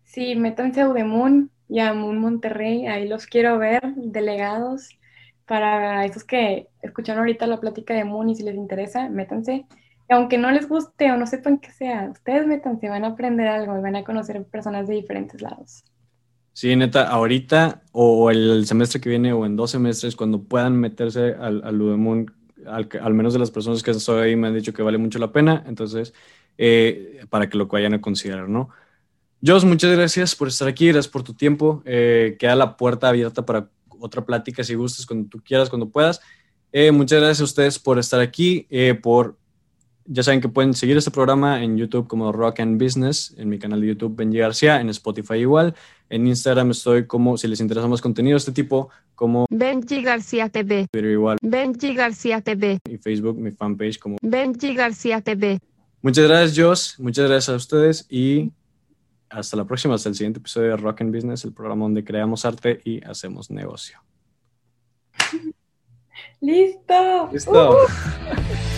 Sí, métanse a Udemoon y a Moon Monterrey, ahí los quiero ver, delegados, para esos que escucharon ahorita la plática de Moon y si les interesa, métanse. Y aunque no les guste o no sepan qué sea, ustedes métanse, van a aprender algo y van a conocer personas de diferentes lados. Sí, neta, ahorita o el semestre que viene o en dos semestres, cuando puedan meterse al, al Udemon, al, menos de las personas que estoy ahí me han dicho que vale mucho la pena, entonces, eh, para que lo vayan a considerar, ¿no? Jos, muchas gracias por estar aquí, gracias por tu tiempo. Eh, queda la puerta abierta para otra plática si gustes, cuando tú quieras, cuando puedas. Eh, muchas gracias a ustedes por estar aquí, por ya saben que pueden seguir este programa en YouTube como Rock and Business, en mi canal de YouTube Benji García, en Spotify igual. En Instagram estoy como, si les interesa más contenido de este tipo, como Benji García TV. Pero igual. Benji García TV. Y Facebook, mi fanpage como Benji García TV. Muchas gracias, Joss. Muchas gracias a ustedes y hasta la próxima, hasta el siguiente episodio de Rock and Business, el programa donde creamos arte y hacemos negocio. Listo. Listo. Uh.